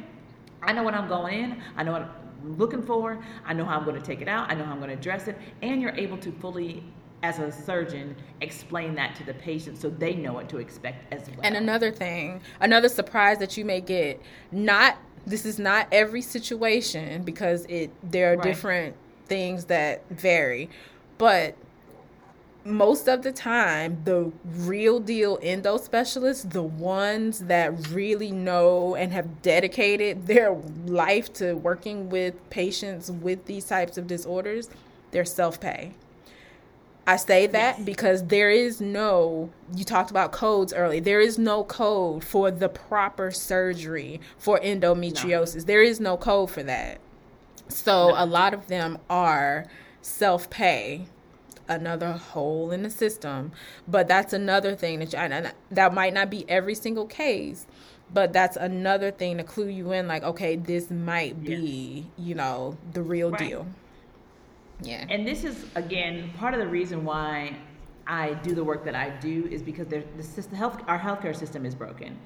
I know what I'm going in. I know what I'm looking for. I know how I'm going to take it out. I know how I'm going to address it. And you're able to fully, as a surgeon, explain that to the patient so they know what to expect as well. And another thing, another surprise that you may get, not this is not every situation because it there are Right. different things that vary, but most of the time, the real deal endo specialists, the ones that really know and have dedicated their life to working with patients with these types of disorders, they're self pay. I say that yes. because there is no, you talked about codes earlier, there is no code for the proper surgery for endometriosis. No. There is no code for that. So no. a lot of them are self pay another hole in the system. But that's another thing that you, and that might not be every single case, but that's another thing to clue you in like, okay, this might be, yeah. you know, the real right. deal. Yeah. And this is, again, part of the reason why I do the work that I do is because the system, health, our healthcare system is broken.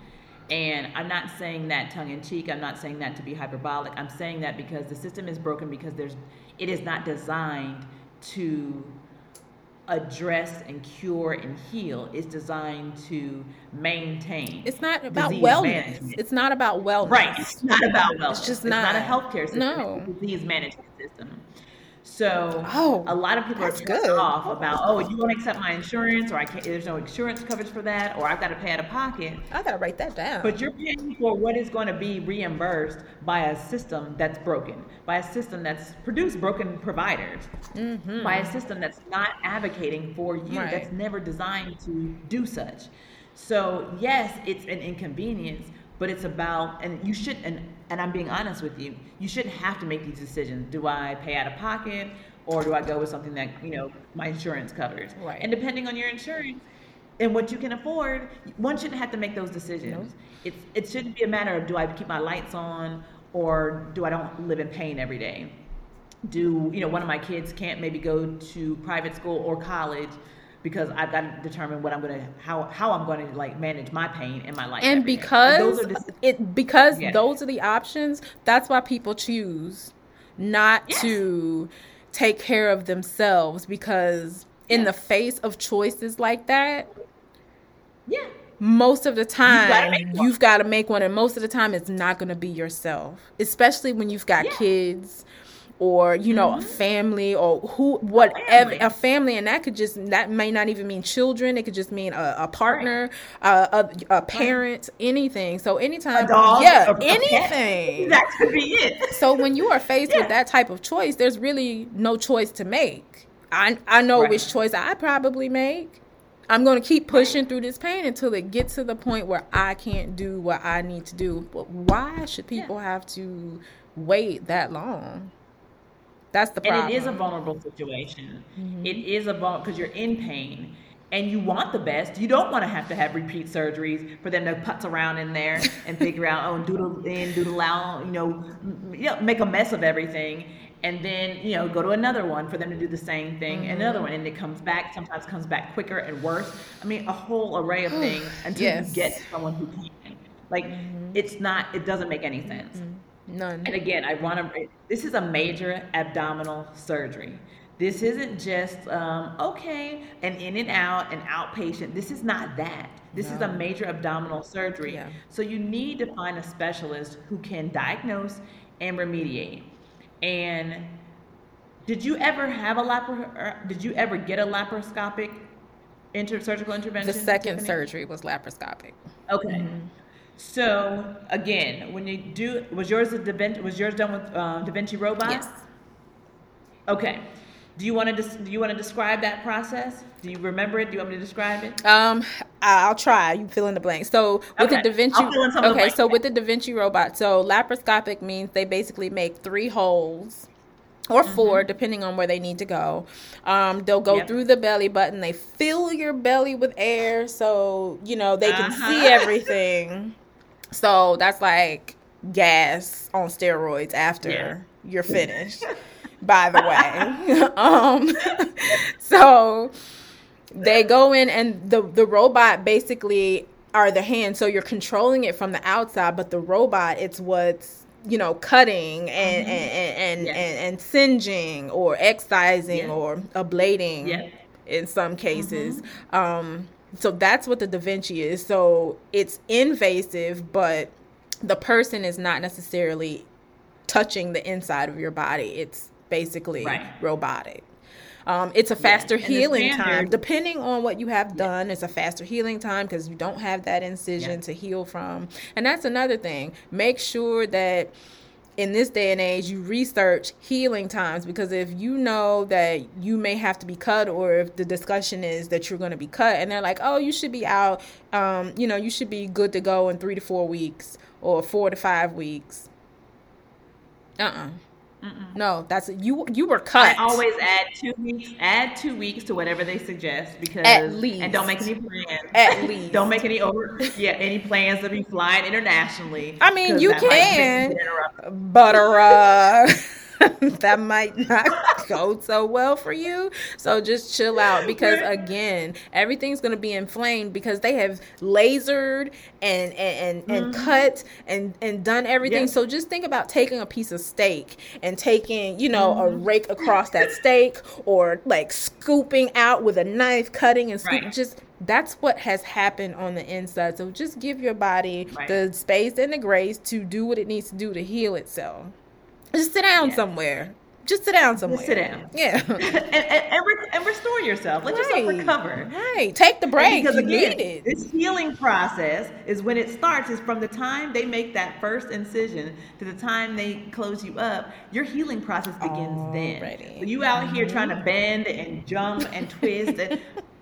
And I'm not saying that tongue in cheek. I'm not saying that to be hyperbolic. I'm saying that because the system is broken because there's, it is not designed to address and cure and heal is designed to maintain. It's not about wellness. Management. It's not about wellness. Right. It's not about wellness. It's just not, it's not a healthcare system. No. It's a disease management system. So oh, a lot of people are good. off about, oh, you won't accept my insurance, or I can't. There's no insurance coverage for that, or I've got to pay out of pocket. I got to write that down. But you're paying for what is going to be reimbursed by a system that's broken, by a system that's produced broken providers, mm-hmm. by a system that's not advocating for you, right. that's never designed to do such. So yes, it's an inconvenience, but it's about and you should and and I'm being honest with you you shouldn't have to make these decisions. Do I pay out of pocket or do I go with something that you know my insurance covers? Right. And depending on your insurance and what you can afford one shouldn't have to make those decisions. It's it shouldn't be a matter of do I keep my lights on or do I don't live in pain every day? Do you know one of my kids can't maybe go to private school or college because I've got to determine what I'm to how how I'm going to like manage my pain in my life. And because the, it because yeah. those are the options, that's why people choose not yes. to take care of themselves because in yes. the face of choices like that, yeah. Most of the time, you've got to make one, and most of the time, it's not going to be yourself. Especially when you've got yeah. kids, or you know mm-hmm. a family or who whatever a family. a family. and that could just that may not even mean children it could just mean a, a partner right. a, a, parent right. anything so anytime dog, yeah anything that could be it so when you are faced yeah. with that type of choice there's really no choice to make i i know right. which choice i probably make I'm going to keep pushing through this pain until it gets to the point where I can't do what I need to do. But why should people yeah. have to wait that long? That's the problem. And it is a vulnerable situation. Mm-hmm. It is a vulnerable because you're in pain and you want the best. You don't want to have to have repeat surgeries for them to putz around in there and figure out, oh, doodle in, doodle out, you know, you know, make a mess of everything. And then, you know, go to another one for them to do the same thing, mm-hmm. another one, and it comes back, sometimes comes back quicker and worse. I mean, a whole array of things until yes. you get someone who can. Like, mm-hmm. it's not, it doesn't make any sense. Mm-hmm. None. And again, I want to. This is a major abdominal surgery. This isn't just um, okay, an in and out, an outpatient. This is not that. This no. is a major abdominal surgery. Yeah. So you need to find a specialist who can diagnose and remediate. And did you ever have a lapar? Did you ever get a laparoscopic inter- surgical intervention? The second Tiffany? surgery was laparoscopic. Okay. Mm-hmm. So again, when you do, was yours a Da Vinci, was yours done with uh, Da Vinci robot? Yes. Okay. Do you want to do you want to describe that process? Do you remember it? Do you want me to describe it? Um, I'll try. You fill in the blank. So with okay. the Da Vinci, okay. So with the Da Vinci robot, so laparoscopic means they basically make three holes or 4 mm-hmm. depending on where they need to go. Um, they'll go yep. through the belly button. They fill your belly with air so you know they can uh-huh. see everything. So that's like gas on steroids after yeah. you're finished. by the way. um, so they go in and the the robot basically are the hands so you're controlling it from the outside but the robot it's what's you know cutting and mm-hmm. and and, yes. and, and, singeing or excising yes. or ablating yes. in some cases mm-hmm. um so that's what the da vinci is so it's invasive but the person is not necessarily touching the inside of your body. It's basically right. robotic. Um, it's a faster Yeah, healing time. Depending on what you have done, it's a faster healing time because you don't have that incision Yeah. to heal from. And that's another thing. Make sure that in this day and age you research healing times because if you know that you may have to be cut or if the discussion is that you're going to be cut and they're like oh you should be out um, you know you should be good to go in three to four weeks or four to five weeks. Uh-uh no that's you you were cut I always add two weeks. Add two weeks to whatever they suggest because At least. and don't make any plans. At least. don't make any over yeah any plans to be flying internationally. I mean, you can. butter uh that might not go so well for you. So just chill out because again everything's going to be inflamed because they have lasered and and and, and mm-hmm. cut and and done everything. Yeah. so just think about taking a piece of steak and taking you know a mm-hmm. rake across that steak or like scooping out with a knife cutting and scooping Right. just that's what has happened on the inside. So just give your body Right. the space and the grace to do what it needs to do to heal itself just sit down Yeah. somewhere. Just sit down somewhere. sit down. Yeah. and, and, and, re- and restore yourself. Let yourself recover. Right. Take the break. Because you again, it. this healing process is when it starts is from the time they make that first incision to the time they close you up. Your healing process begins then. So you out here trying to mm-hmm. bend and jump and twist and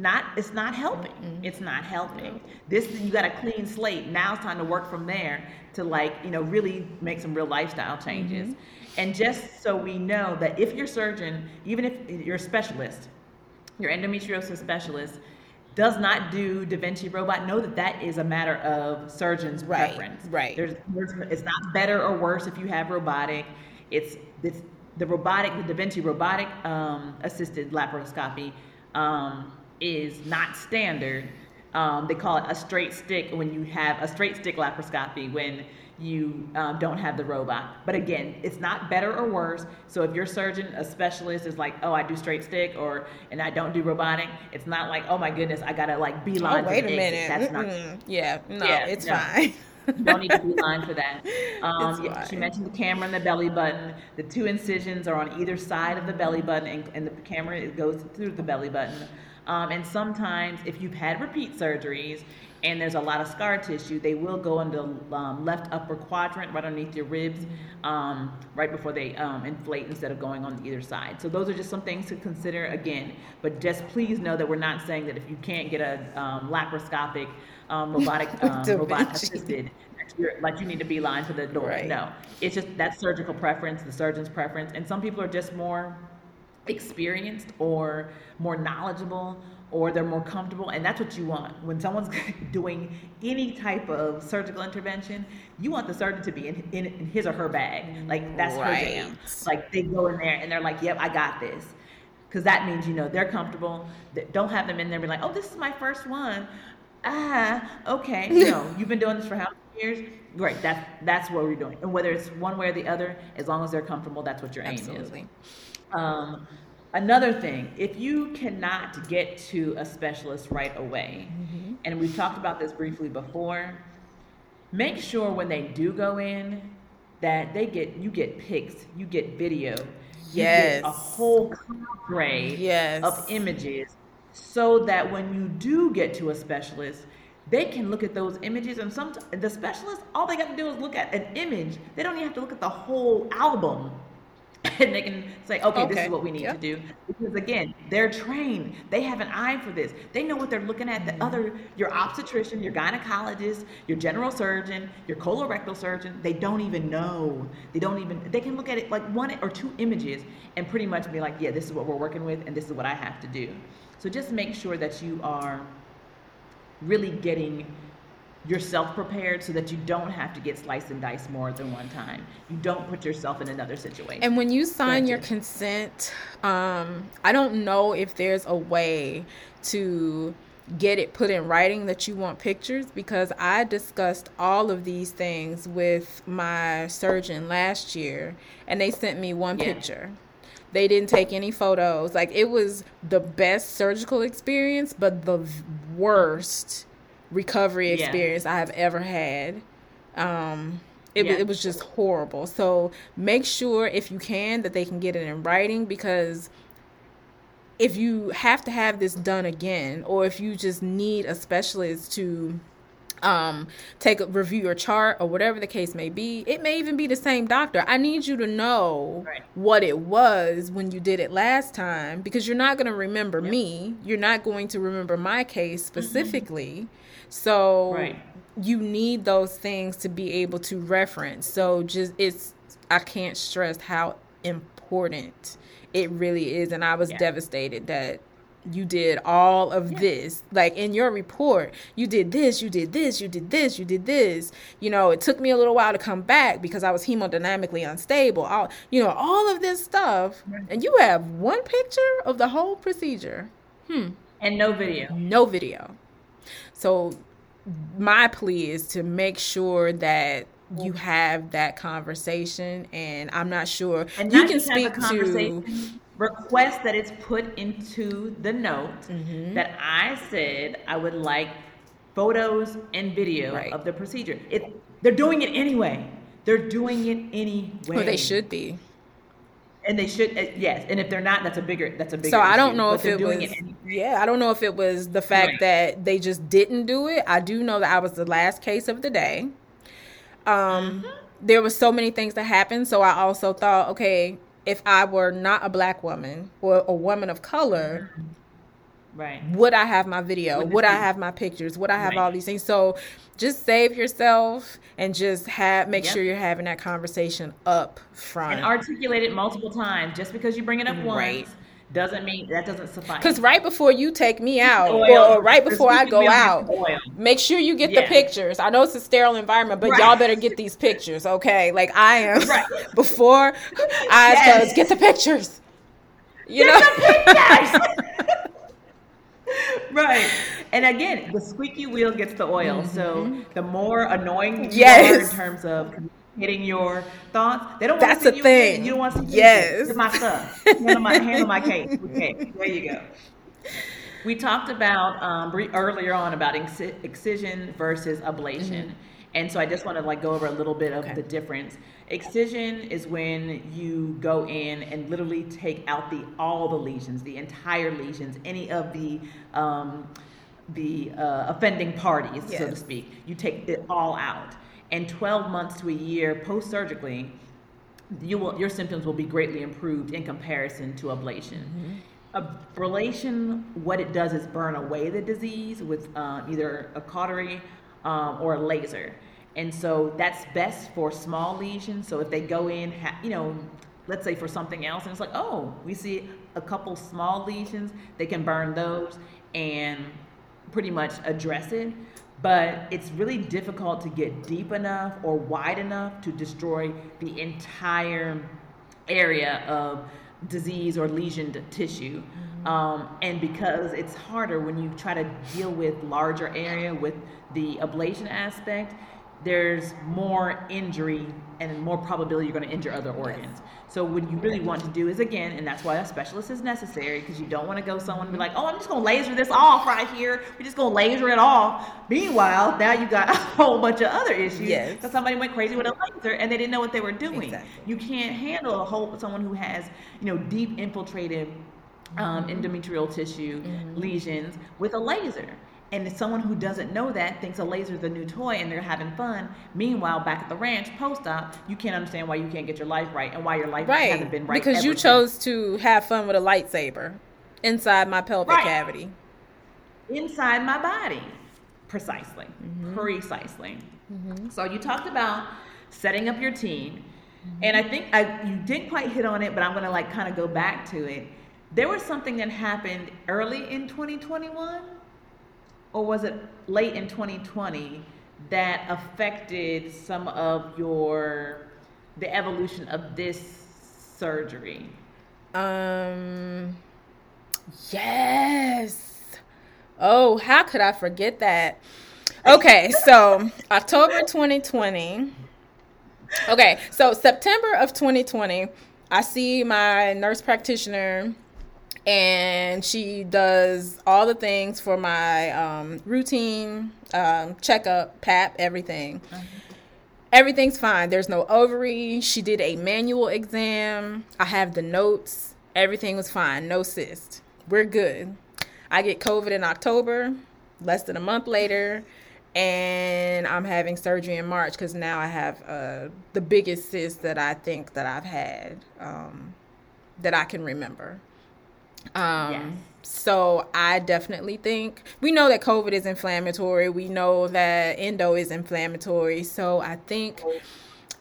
not it's not helping. It's not helping. This you got a clean slate. Now it's time to work from there to like, you know, really make some real lifestyle changes. And just so we know that if your surgeon, even if you're a specialist, your endometriosis specialist does not do Da Vinci robot, know that that is a matter of surgeon's Right, preference. right. There's, there's, it's not better or worse if you have robotic. It's, it's the robotic, the Da Vinci robotic um, assisted laparoscopy um, is not standard. Um, they call it a straight stick when you have a straight stick laparoscopy when you um, don't have the robot. But again, it's not better or worse. So if your surgeon, a specialist, is like, oh, I do straight stick or and I don't do robotic, it's not like, oh my goodness, I gotta like Oh, beeline. for wait a minute. That's not. Mm-mm. Yeah. No, Yeah, it's no. fine. You don't need to be for that. Um, she mentioned the camera and the belly button. The two incisions are on either side of the belly button, and, and the camera it goes through the belly button. Um, and sometimes, if you've had repeat surgeries and there's a lot of scar tissue, they will go into um, left upper quadrant, right underneath your ribs, um, right before they um, inflate instead of going on either side. So those are just some things to consider again. But just please know that we're not saying that if you can't get a um, laparoscopic um, robotic um, robot assisted. that you're, like you need to be line for the door. Right. No, it's just that's surgical preference, the surgeon's preference, and some people are just more experienced or more knowledgeable or they're more comfortable and that's what you want. When someone's doing any type of surgical intervention you want the surgeon to be in, in, in his or her bag. Like that's her jam Right. like they go in there and they're like yep i got this. Because that means you know they're comfortable. Don't have them in there be like oh this is my first one. Ah okay. No you've been doing this for how many years? Great. That's that's what we're doing. And whether it's one way or the other as long as they're comfortable that's what your aim is. Absolutely. Um, another thing, if you cannot get to a specialist right away, and we've talked about this briefly before, make sure when they do go in that they get you get pics, you get video, you get a whole cadre Yes. of images, so that when you do get to a specialist. They can look at those images, and some the specialist all they got to do is look at an image. They don't even have to look at the whole album and they can say, okay, this is what we need Yeah. to do. Because again, they're trained. They have an eye for this. They know what they're looking at. Mm-hmm. The other, your obstetrician, your gynecologist, your general surgeon, your colorectal surgeon, they don't even know. They don't even, they can look at it like one or two images and pretty much be like, yeah, this is what we're working with and this is what I have to do. So just make sure that you are really getting yourself prepared so that you don't have to get sliced and diced more than one time. You don't put yourself in another situation. And when you sign your consent, um, I don't know if there's a way to get it put in writing that you want pictures because I discussed all of these things with my surgeon last year and they sent me one Yeah. picture. They didn't take any photos. Like it was the best surgical experience, but the worst recovery Yeah. experience I have ever had. Um, It, Yeah. it was just horrible. So make sure if you can that they can get it in writing because if you have to have this done again or if you just need a specialist to um take a review your chart or whatever the case may be it may even be the same doctor i need you to know Right. what it was when you did it last time because you're not going to remember me you're not going to remember my case specifically so Right. you need those things to be able to reference. So just it's i can't stress how important it really is. And i was Yeah. devastated that you did all of this. Like in your report you did this you did this you did this you did this. You know it took me a little while to come back because i was hemodynamically unstable. All you know all of this stuff. And you have one picture of the whole procedure. Hmm. And no video. no video. So my plea is to make sure that you have that conversation and I'm not sure And you can just have the speak to conversation, request that it's put into the note Mm-hmm. that I said I would like photos and video Right. of the procedure. It they're doing it anyway. They're doing it anyway. or they should be. And they should. uh, yes, and if they're not, that's a bigger. That's a bigger. So I don't issue, know but if it doing was anyway. yeah, I don't know if it was the fact Right. that they just didn't do it. I do know that I was the last case of the day. Um Mm-hmm. there was so many things that happened, so I also thought, okay, if I were not a black woman or a woman of color, Right. would I have my video? Would I have my pictures? Would I have Right. all these things? So just save yourself and just have make Yep. sure you're having that conversation up front. And articulate it multiple times. Just because you bring it up once Right. doesn't mean that doesn't suffice. Because right before you take me out, Oil. or, right before I go out, oil. make sure you get the pictures. I know it's a sterile environment, but Right. y'all better get these pictures, okay? Like I am Right. before eyes Yes. closed. Get the pictures. You know. Right. And again, the squeaky wheel gets the oil. So the more annoying you Mm-hmm. Yes. are in terms of communicating your thoughts, they don't want to you thing. You don't want to see Yes. Here's my stuff. Handle my, handle my case. Okay, there you go. We talked about um, earlier on about exci- excision versus ablation, and so I just want to like go over a little bit of Mm-hmm. Okay. the difference. Excision is when you go in and literally take out the all the lesions, the entire lesions, any of the um, the uh, offending parties, so to speak. You take it all out, and 12 months to a year post surgically, you will your symptoms will be greatly improved in comparison to ablation. Ablation, what it does is burn away the disease with uh, either a cautery um, or a laser, and so that's best for small lesions. So if they go in, ha- you know, let's say for something else, and it's like, oh, we see a couple small lesions, they can burn those and pretty much address it. But it's really difficult to get deep enough or wide enough to destroy the entire area of disease or lesioned tissue. Um, and because it's harder when you try to deal with larger area with the ablation aspect, there's more injury and more probability you're going to injure other organs. So what you really want to do is again, and that's why a specialist is necessary because you don't want to go someone and be like, oh, I'm just going to laser this off right here. We're just going to laser it off. Meanwhile, now you got a whole bunch of other issues Yes. because somebody went crazy with a laser and they didn't know what they were doing. Exactly. You can't handle a whole someone who has you know deep infiltrated um, endometrial tissue lesions with a laser. And if someone who doesn't know that thinks a laser is a new toy and they're having fun. Meanwhile, back at the ranch post-op, you can't understand why you can't get your life right and why your life right. hasn't been right because you since. chose to have fun with a lightsaber inside my pelvic Right. cavity. inside my body. Precisely. Mm-hmm. Precisely. Mm-hmm. So you talked about setting up your team. Mm-hmm. And I think I, you didn't quite hit on it, but I'm going to like kind of go back to it. There was something that happened early in 2021 or was it late in 2020 that affected some of your the evolution of this surgery? Um. Yes. Oh, how could I forget that? Okay, so October 2020. Okay, so September of 2020, I see my nurse practitioner, and she does all the things for my um, routine um, checkup, PAP, everything. everything's fine. There's no ovary. She did a manual exam. I have the notes. Everything was fine. No cyst. We're good. I get COVID in October, less than a month later, and I'm having surgery in March because now I have uh, the biggest cyst that I think that I've had um, that I can remember. Um, yes. So I definitely think we know that COVID is inflammatory. We know that endo is inflammatory. So I think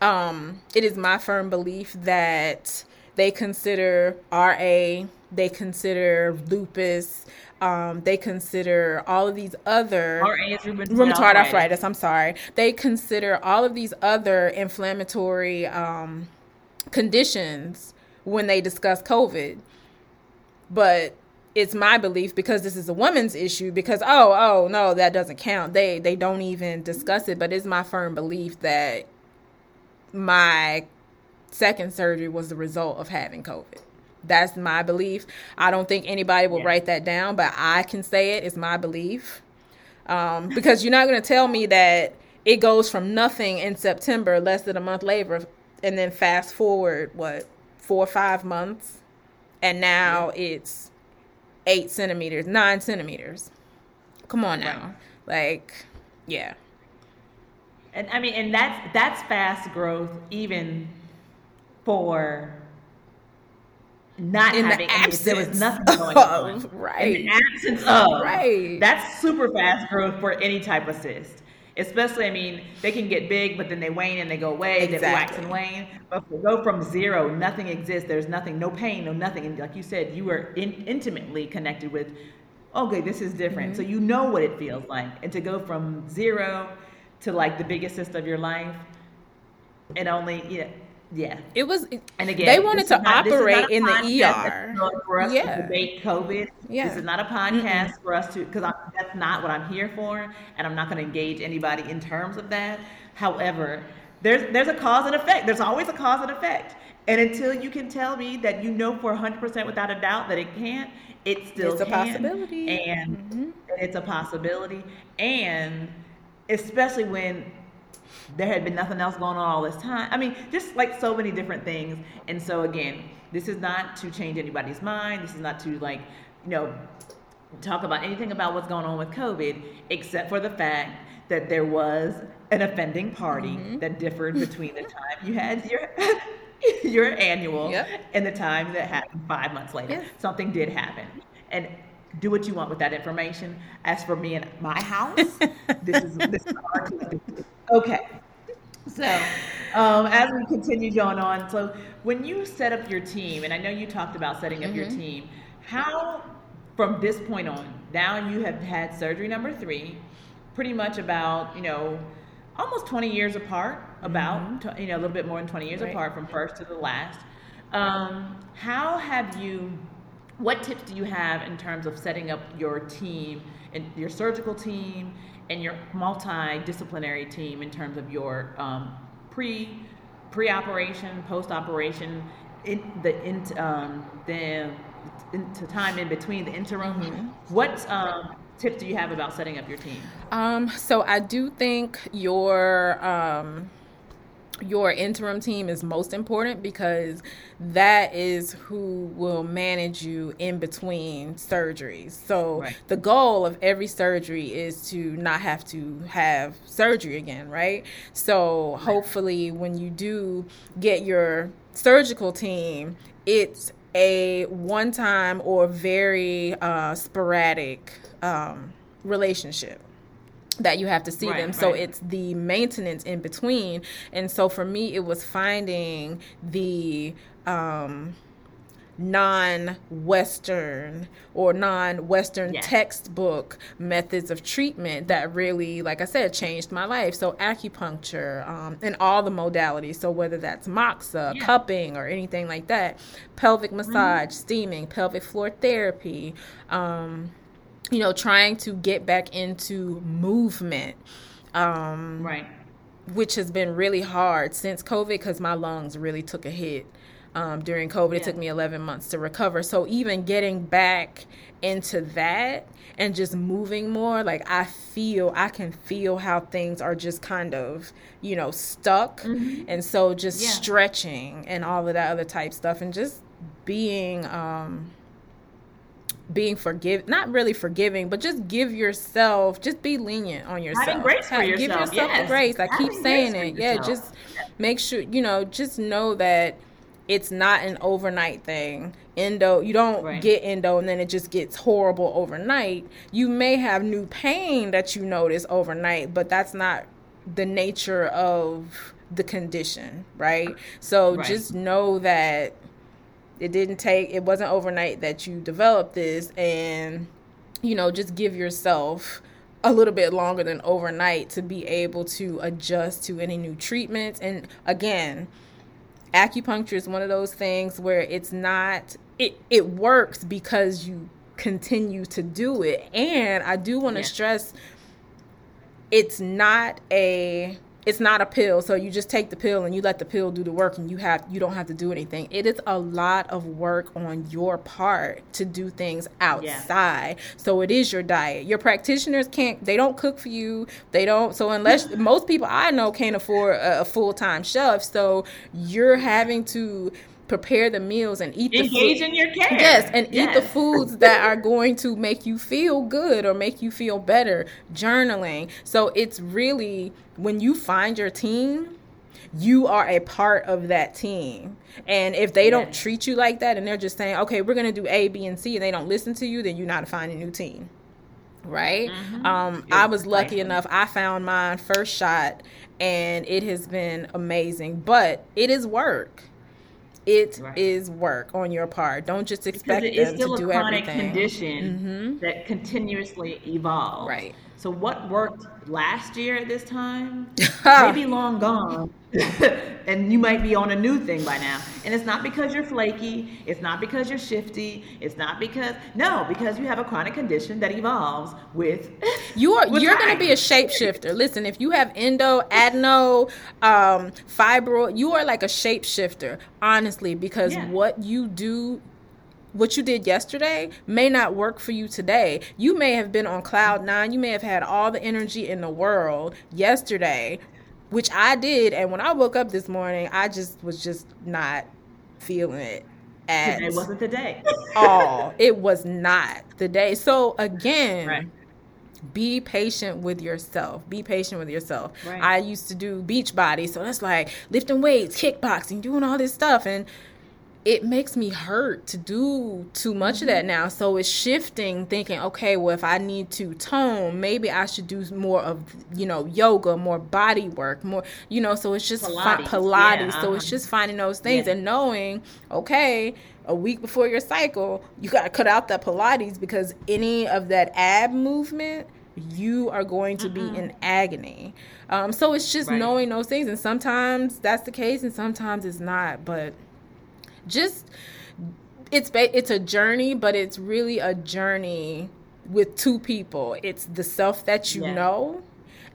um, it is my firm belief that they consider RA, they consider lupus, um, they consider all of these other rheumatoid, rheumatoid arthritis. I'm sorry. They consider all of these other inflammatory um, conditions when they discuss COVID. But it's my belief because this is a woman's issue because oh oh no that doesn't count. They they don't even discuss it but it's my firm belief that my second surgery was the result of having covid. That's my belief. I don't think anybody will yeah. write that down but i can say it. It's my belief. Um, because you're not going to tell me that it goes from nothing in september less than a month later and then fast forward what four or five months and now yeah. it's eight centimeters, nine centimeters. Come on now. Right. Like, yeah. And I mean, and that's that's fast growth even for not in having the absence there was nothing going of, on. Right. In the absence of right. That's super fast growth for any type of cyst especially I mean they can get big but then they wane and they go away. Exactly. they wax and wane. But to go from zero nothing exists. There's nothing no pain no nothing. And like you said you are in, intimately connected with okay this is different. Mm-hmm. so you know what it feels like. And to go from zero to like the biggest of your life and only yeah yeah, it was. And again, they wanted to not, operate in the ER. For us yeah. to debate COVID. Yeah. This is not a podcast mm-hmm. for us to because that's not what I'm here for, and I'm not going to engage anybody in terms of that. However, there's there's a cause and effect. There's always a cause and effect, and until you can tell me that you know for 100 percent without a doubt that it can't, it still it's can. a possibility, and mm-hmm. it's a possibility, and especially when there had been nothing else going on all this time. I mean, just like so many different things. And so again, this is not to change anybody's mind. This is not to like, you know, talk about anything about what's going on with COVID, except for the fact that there was an offending party mm-hmm. that differed between the time you had your your annual yep. and the time that happened five months later. Yes. Something did happen. And do what you want with that information. As for me and my house, this is this is our Okay. So, um, as we continue going on, so when you set up your team, and I know you talked about setting up mm-hmm. your team, how from this point on, now you have had surgery number three, pretty much about you know almost 20 years apart, about mm-hmm. you know a little bit more than 20 years right. apart from first to the last. Um, how have you? What tips do you have in terms of setting up your team and your surgical team and your multidisciplinary team in terms of your um, pre pre-operation, post-operation, in the in, um, the into time in between the interim. Mm-hmm. What um, tips do you have about setting up your team? Um, so I do think your um, your interim team is most important because that is who will manage you in between surgeries. So right. the goal of every surgery is to not have to have surgery again, right? So hopefully when you do get your surgical team, it's a one time or very uh, sporadic um, relationship that you have to see right, them. So right. it's the maintenance in between. And so for me, it was finding the um, non-Western or non-Western yes. textbook methods of treatment that really, like I said, changed my life. So acupuncture um, and all the modalities. So whether that's moxa, yeah. cupping, or anything like that, pelvic mm-hmm. massage, mm-hmm. steaming, pelvic floor therapy. Um, you know, trying to get back into movement. Um, right. Which has been really hard since COVID because my lungs really took a hit. um, during COVID. Yeah. It took me 11 months to recover. So even getting back into that and just moving more, like I feel, I can feel how things are just kind of, you know, stuck. Mhm. And so just Yeah. stretching and all of that other type stuff and just being, um, being forgive not really forgiving but just give yourself just be lenient on yourself. grace for Ha- give yourself, yourself the yes. grace. I keep saying it. Yeah just make sure you know just know that it's not an overnight thing. Endo you don't Right. get endo and then it just gets horrible overnight. You may have new pain that you notice overnight but that's not the nature of the condition right? So Right. just know that it didn't take it wasn't overnight that you developed this and you know just give yourself a little bit longer than overnight to be able to adjust to any new treatments and again acupuncture is one of those things where it's not it it works because you continue to do it and i do want to Yeah. stress it's not a it's not a pill so you just take the pill and you let the pill do the work and you have you don't have to do anything. It is a lot of work on your part to do things outside. So it is your diet. Your practitioners can't they don't cook for you. They don't so unless most people i know can't afford a, a full-time chef so you're having to prepare the meals and eat the food in your care. Yes, and eat the foods that are going to make you feel good or make you feel better. Journaling. So it's really when you find your team, you are a part of that team. And if they don't treat you like that and they're just saying, okay, we're going to do A, B, and C, and they don't listen to you, then you're not finding a new team. Right? Mhm. Um, I was lucky Exactly. enough. I found mine first shot and it has been amazing. But it is work. It is Right. work on your part. Don't just because expect it is them still to a do chronic everything. condition Mhm. that continuously evolves. Right. So what worked last year at this time may be long gone, and you might be on a new thing by now. And it's not because you're flaky. It's not because you're shifty. It's not because no, because you have a chronic condition that evolves with. You are with you're going to be a shapeshifter. Listen, if you have endo, adeno, um, fibroid, you are like a shapeshifter, honestly, because Yeah. what you do what you did yesterday may not work for you today. You may have been on cloud 9, you may have had all the energy in the world yesterday, which I did, and when I woke up this morning, I just was just not feeling it. At Today wasn't the day. all. It was not the day. So again, Right. be patient with yourself. Be patient with yourself. Right. I used to do beach body, so that's like lifting weights, kickboxing, doing all this stuff and it makes me hurt to do too much of that now. So it's shifting, thinking, okay, well, if I need to tone, maybe I should do more of, you know, yoga, more body work, more, you know. So it's just fi- Pilates, Pilates. yeah, So it's uh-huh. just finding those things Yeah. and knowing, okay, a week before your cycle, you got to cut out that Pilates because any of that ab movement, you are going to be in agony. Um, so it's just Right. knowing those things, and sometimes that's the case, and sometimes it's not. But just it's it's a journey, but it's really a journey with two people. It's the self that you Yeah. know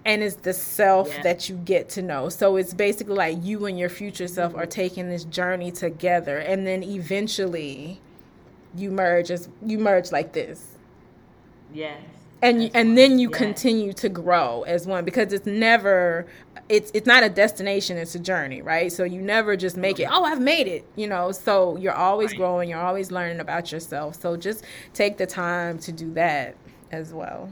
and it's the self Yeah. that you get to know. So it's basically like you and your future self are taking this journey together and then eventually you merge as you merge like this. Yes. And you, and then you Yes. continue to grow as one because it's never it's it's not a destination it's a journey right so you never just make it oh i've made it you know so you're always Right. growing you're always learning about yourself so just take the time to do that as well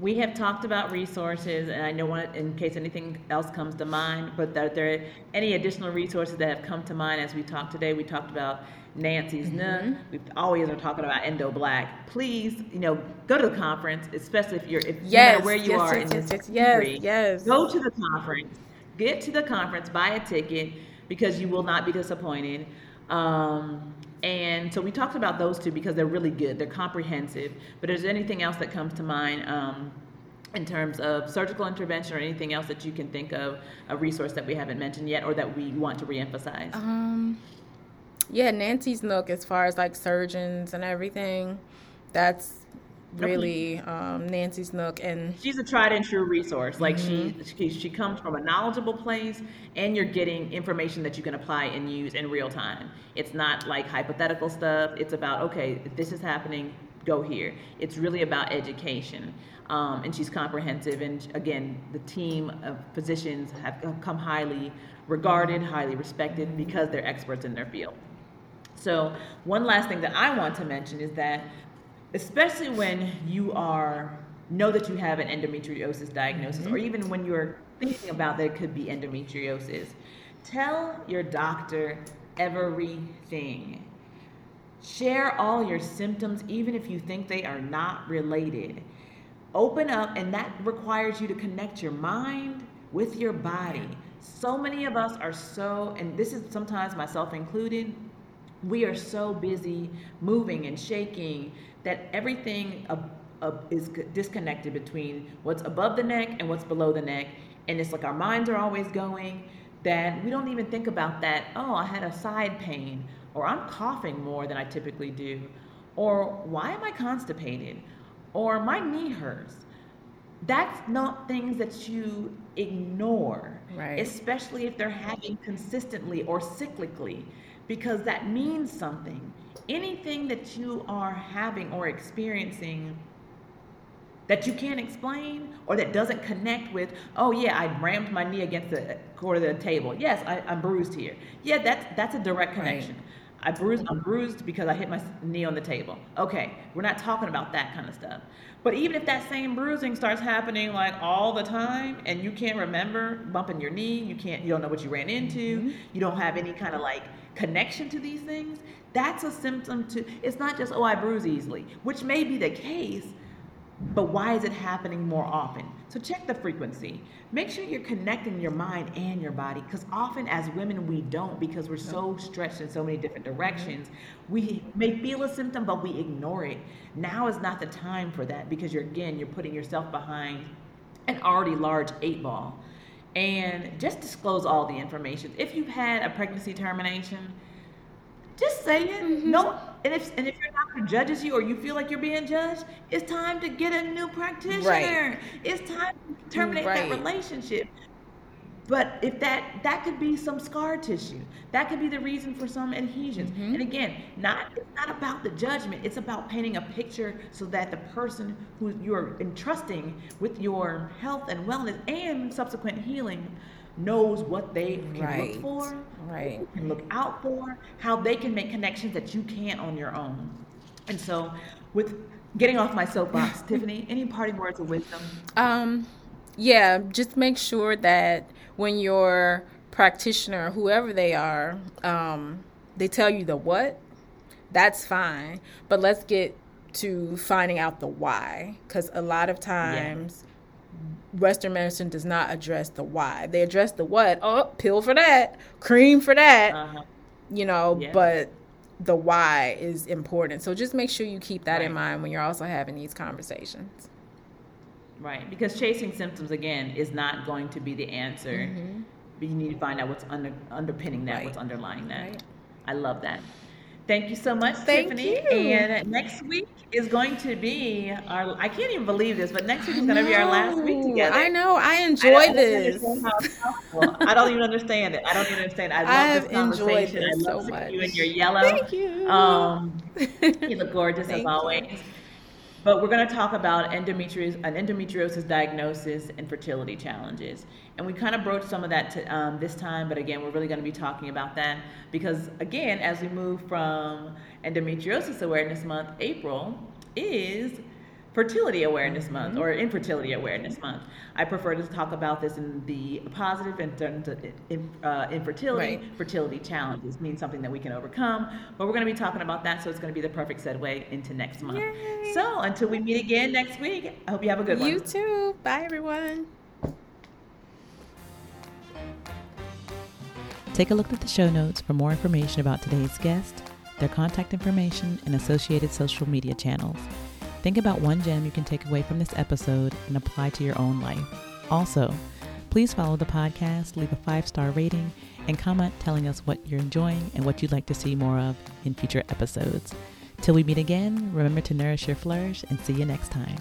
We have talked about resources, and I know one, in case anything else comes to mind, but that there are any additional resources that have come to mind as we talked today. We talked about Nancy's Nook. We always are talking about Endo Black. Please, you know, go to the conference, especially if you're if Yes, matter where you yes, are yes, in yes, this yes, yes, country, yes. Go to the conference. Get to the conference. Buy a ticket because you will not be disappointed. Um, and so we talked about those two because they're really good. They're comprehensive. But is there anything else that comes to mind um, in terms of surgical intervention or anything else that you can think of, a resource that we haven't mentioned yet or that we want to reemphasize? um yeah nancy's nook as far as like surgeons and everything that's really um, Nancy's Nook, and she's a tried and true resource. Like mm-hmm. she, she she comes from a knowledgeable place, and you're getting information that you can apply and use in real time. It's not like hypothetical stuff. It's about okay, this is happening, go here. It's really about education. Um, and she's comprehensive. And again, the team of physicians have come highly regarded, highly respected because they're experts in their field. So, one last thing that I want to mention is that, especially when you are know that you have an endometriosis diagnosis, mm-hmm. or even when you're thinking about that it could be endometriosis, tell your doctor everything. Share all your symptoms, even if you think they are not related. Open up, and that requires you to connect your mind with your body. So many of us are so, and this is sometimes myself included, we are so busy moving and shaking that everything is disconnected between what's above the neck and what's below the neck. And it's like our minds are always going that we don't even think about that. Oh, I had a side pain, or I'm coughing more than I typically do, or why am I constipated, or my knee hurts. That's not things that you ignore, right. especially if they're happening consistently or cyclically because that means something. Anything that you are having or experiencing that you can't explain or that doesn't connect with, oh yeah, I rammed my knee against the cord of the table. Yes, I, am bruised here. Yeah, that's that's a direct connection. Right. I bruised, I'm bruised because I hit my knee on the table. Okay, we're not talking about that kind of stuff. But even if that same bruising starts happening like all the time and you can't remember bumping your knee, you can't, you don't know what you ran into, mm-hmm. you don't have any kind of like connection to these things, that's a symptom to, it's not just, oh, I bruise easily, which may be the case, but why is it happening more often? So check the frequency. Make sure you're connecting your mind and your body because often as women we don't because we're so stretched in so many different mm-hmm. directions. We may feel a symptom but we ignore it. Now is not the time for that because you're again you're putting yourself behind an already large eight ball and just disclose all the information. If you've had a pregnancy termination, just say it. Mm-hmm. No, and if and if your doctor judges you or you feel like you're being judged, it's time to get a new practitioner. Right. It's time to terminate right. that relationship. But if that that could be some scar tissue, that could be the reason for some adhesions. Mm-hmm. And again, not it's not about the judgment. It's about painting a picture so that the person who you're entrusting with your health and wellness and subsequent healing knows what they can right. look for, right, can look out for, how they can make connections that you can't on your own. And so, with getting off my soapbox, Tiffany, any parting words of wisdom? Um, yeah, just make sure that when your practitioner, whoever they are, um, they tell you the what, that's fine. But let's get to finding out the why, because a lot of times. Yeah. Western medicine does not address the why. They address the what. Oh, pill for that, cream for that. Uh-huh. You know, yeah. but the why is important. So just make sure you keep that right. in mind when you're also having these conversations. Right, because chasing symptoms again is not going to be the answer. Mm-hmm. But you need to find out what's under, underpinning that, right. what's underlying that. Right. I love that. Thank you so much, Thank Tiffany. You. And next week is going to be our. I can't even believe this, but next week is going to be our last week together. I know. I enjoy I this. I don't even understand it. I don't even understand. I love I this conversation. This I love so much. you in your yellow. Thank you. Um, you look gorgeous as always. You. But we're going to talk about endometriosis, an endometriosis diagnosis and fertility challenges. And we kind of broached some of that to, um, this time, but again, we're really going to be talking about that because, again, as we move from Endometriosis Awareness Month, April is Fertility Awareness Month mm-hmm. or Infertility Awareness Month. I prefer to talk about this in the positive and in, uh, infertility, right. fertility challenges means something that we can overcome. But we're going to be talking about that, so it's going to be the perfect segue into next month. Yay. So until we meet again next week, I hope you have a good one. You too. Bye, everyone. Take a look at the show notes for more information about today's guest, their contact information, and associated social media channels. Think about one gem you can take away from this episode and apply to your own life. Also, please follow the podcast, leave a five star rating, and comment telling us what you're enjoying and what you'd like to see more of in future episodes. Till we meet again, remember to nourish your flourish and see you next time.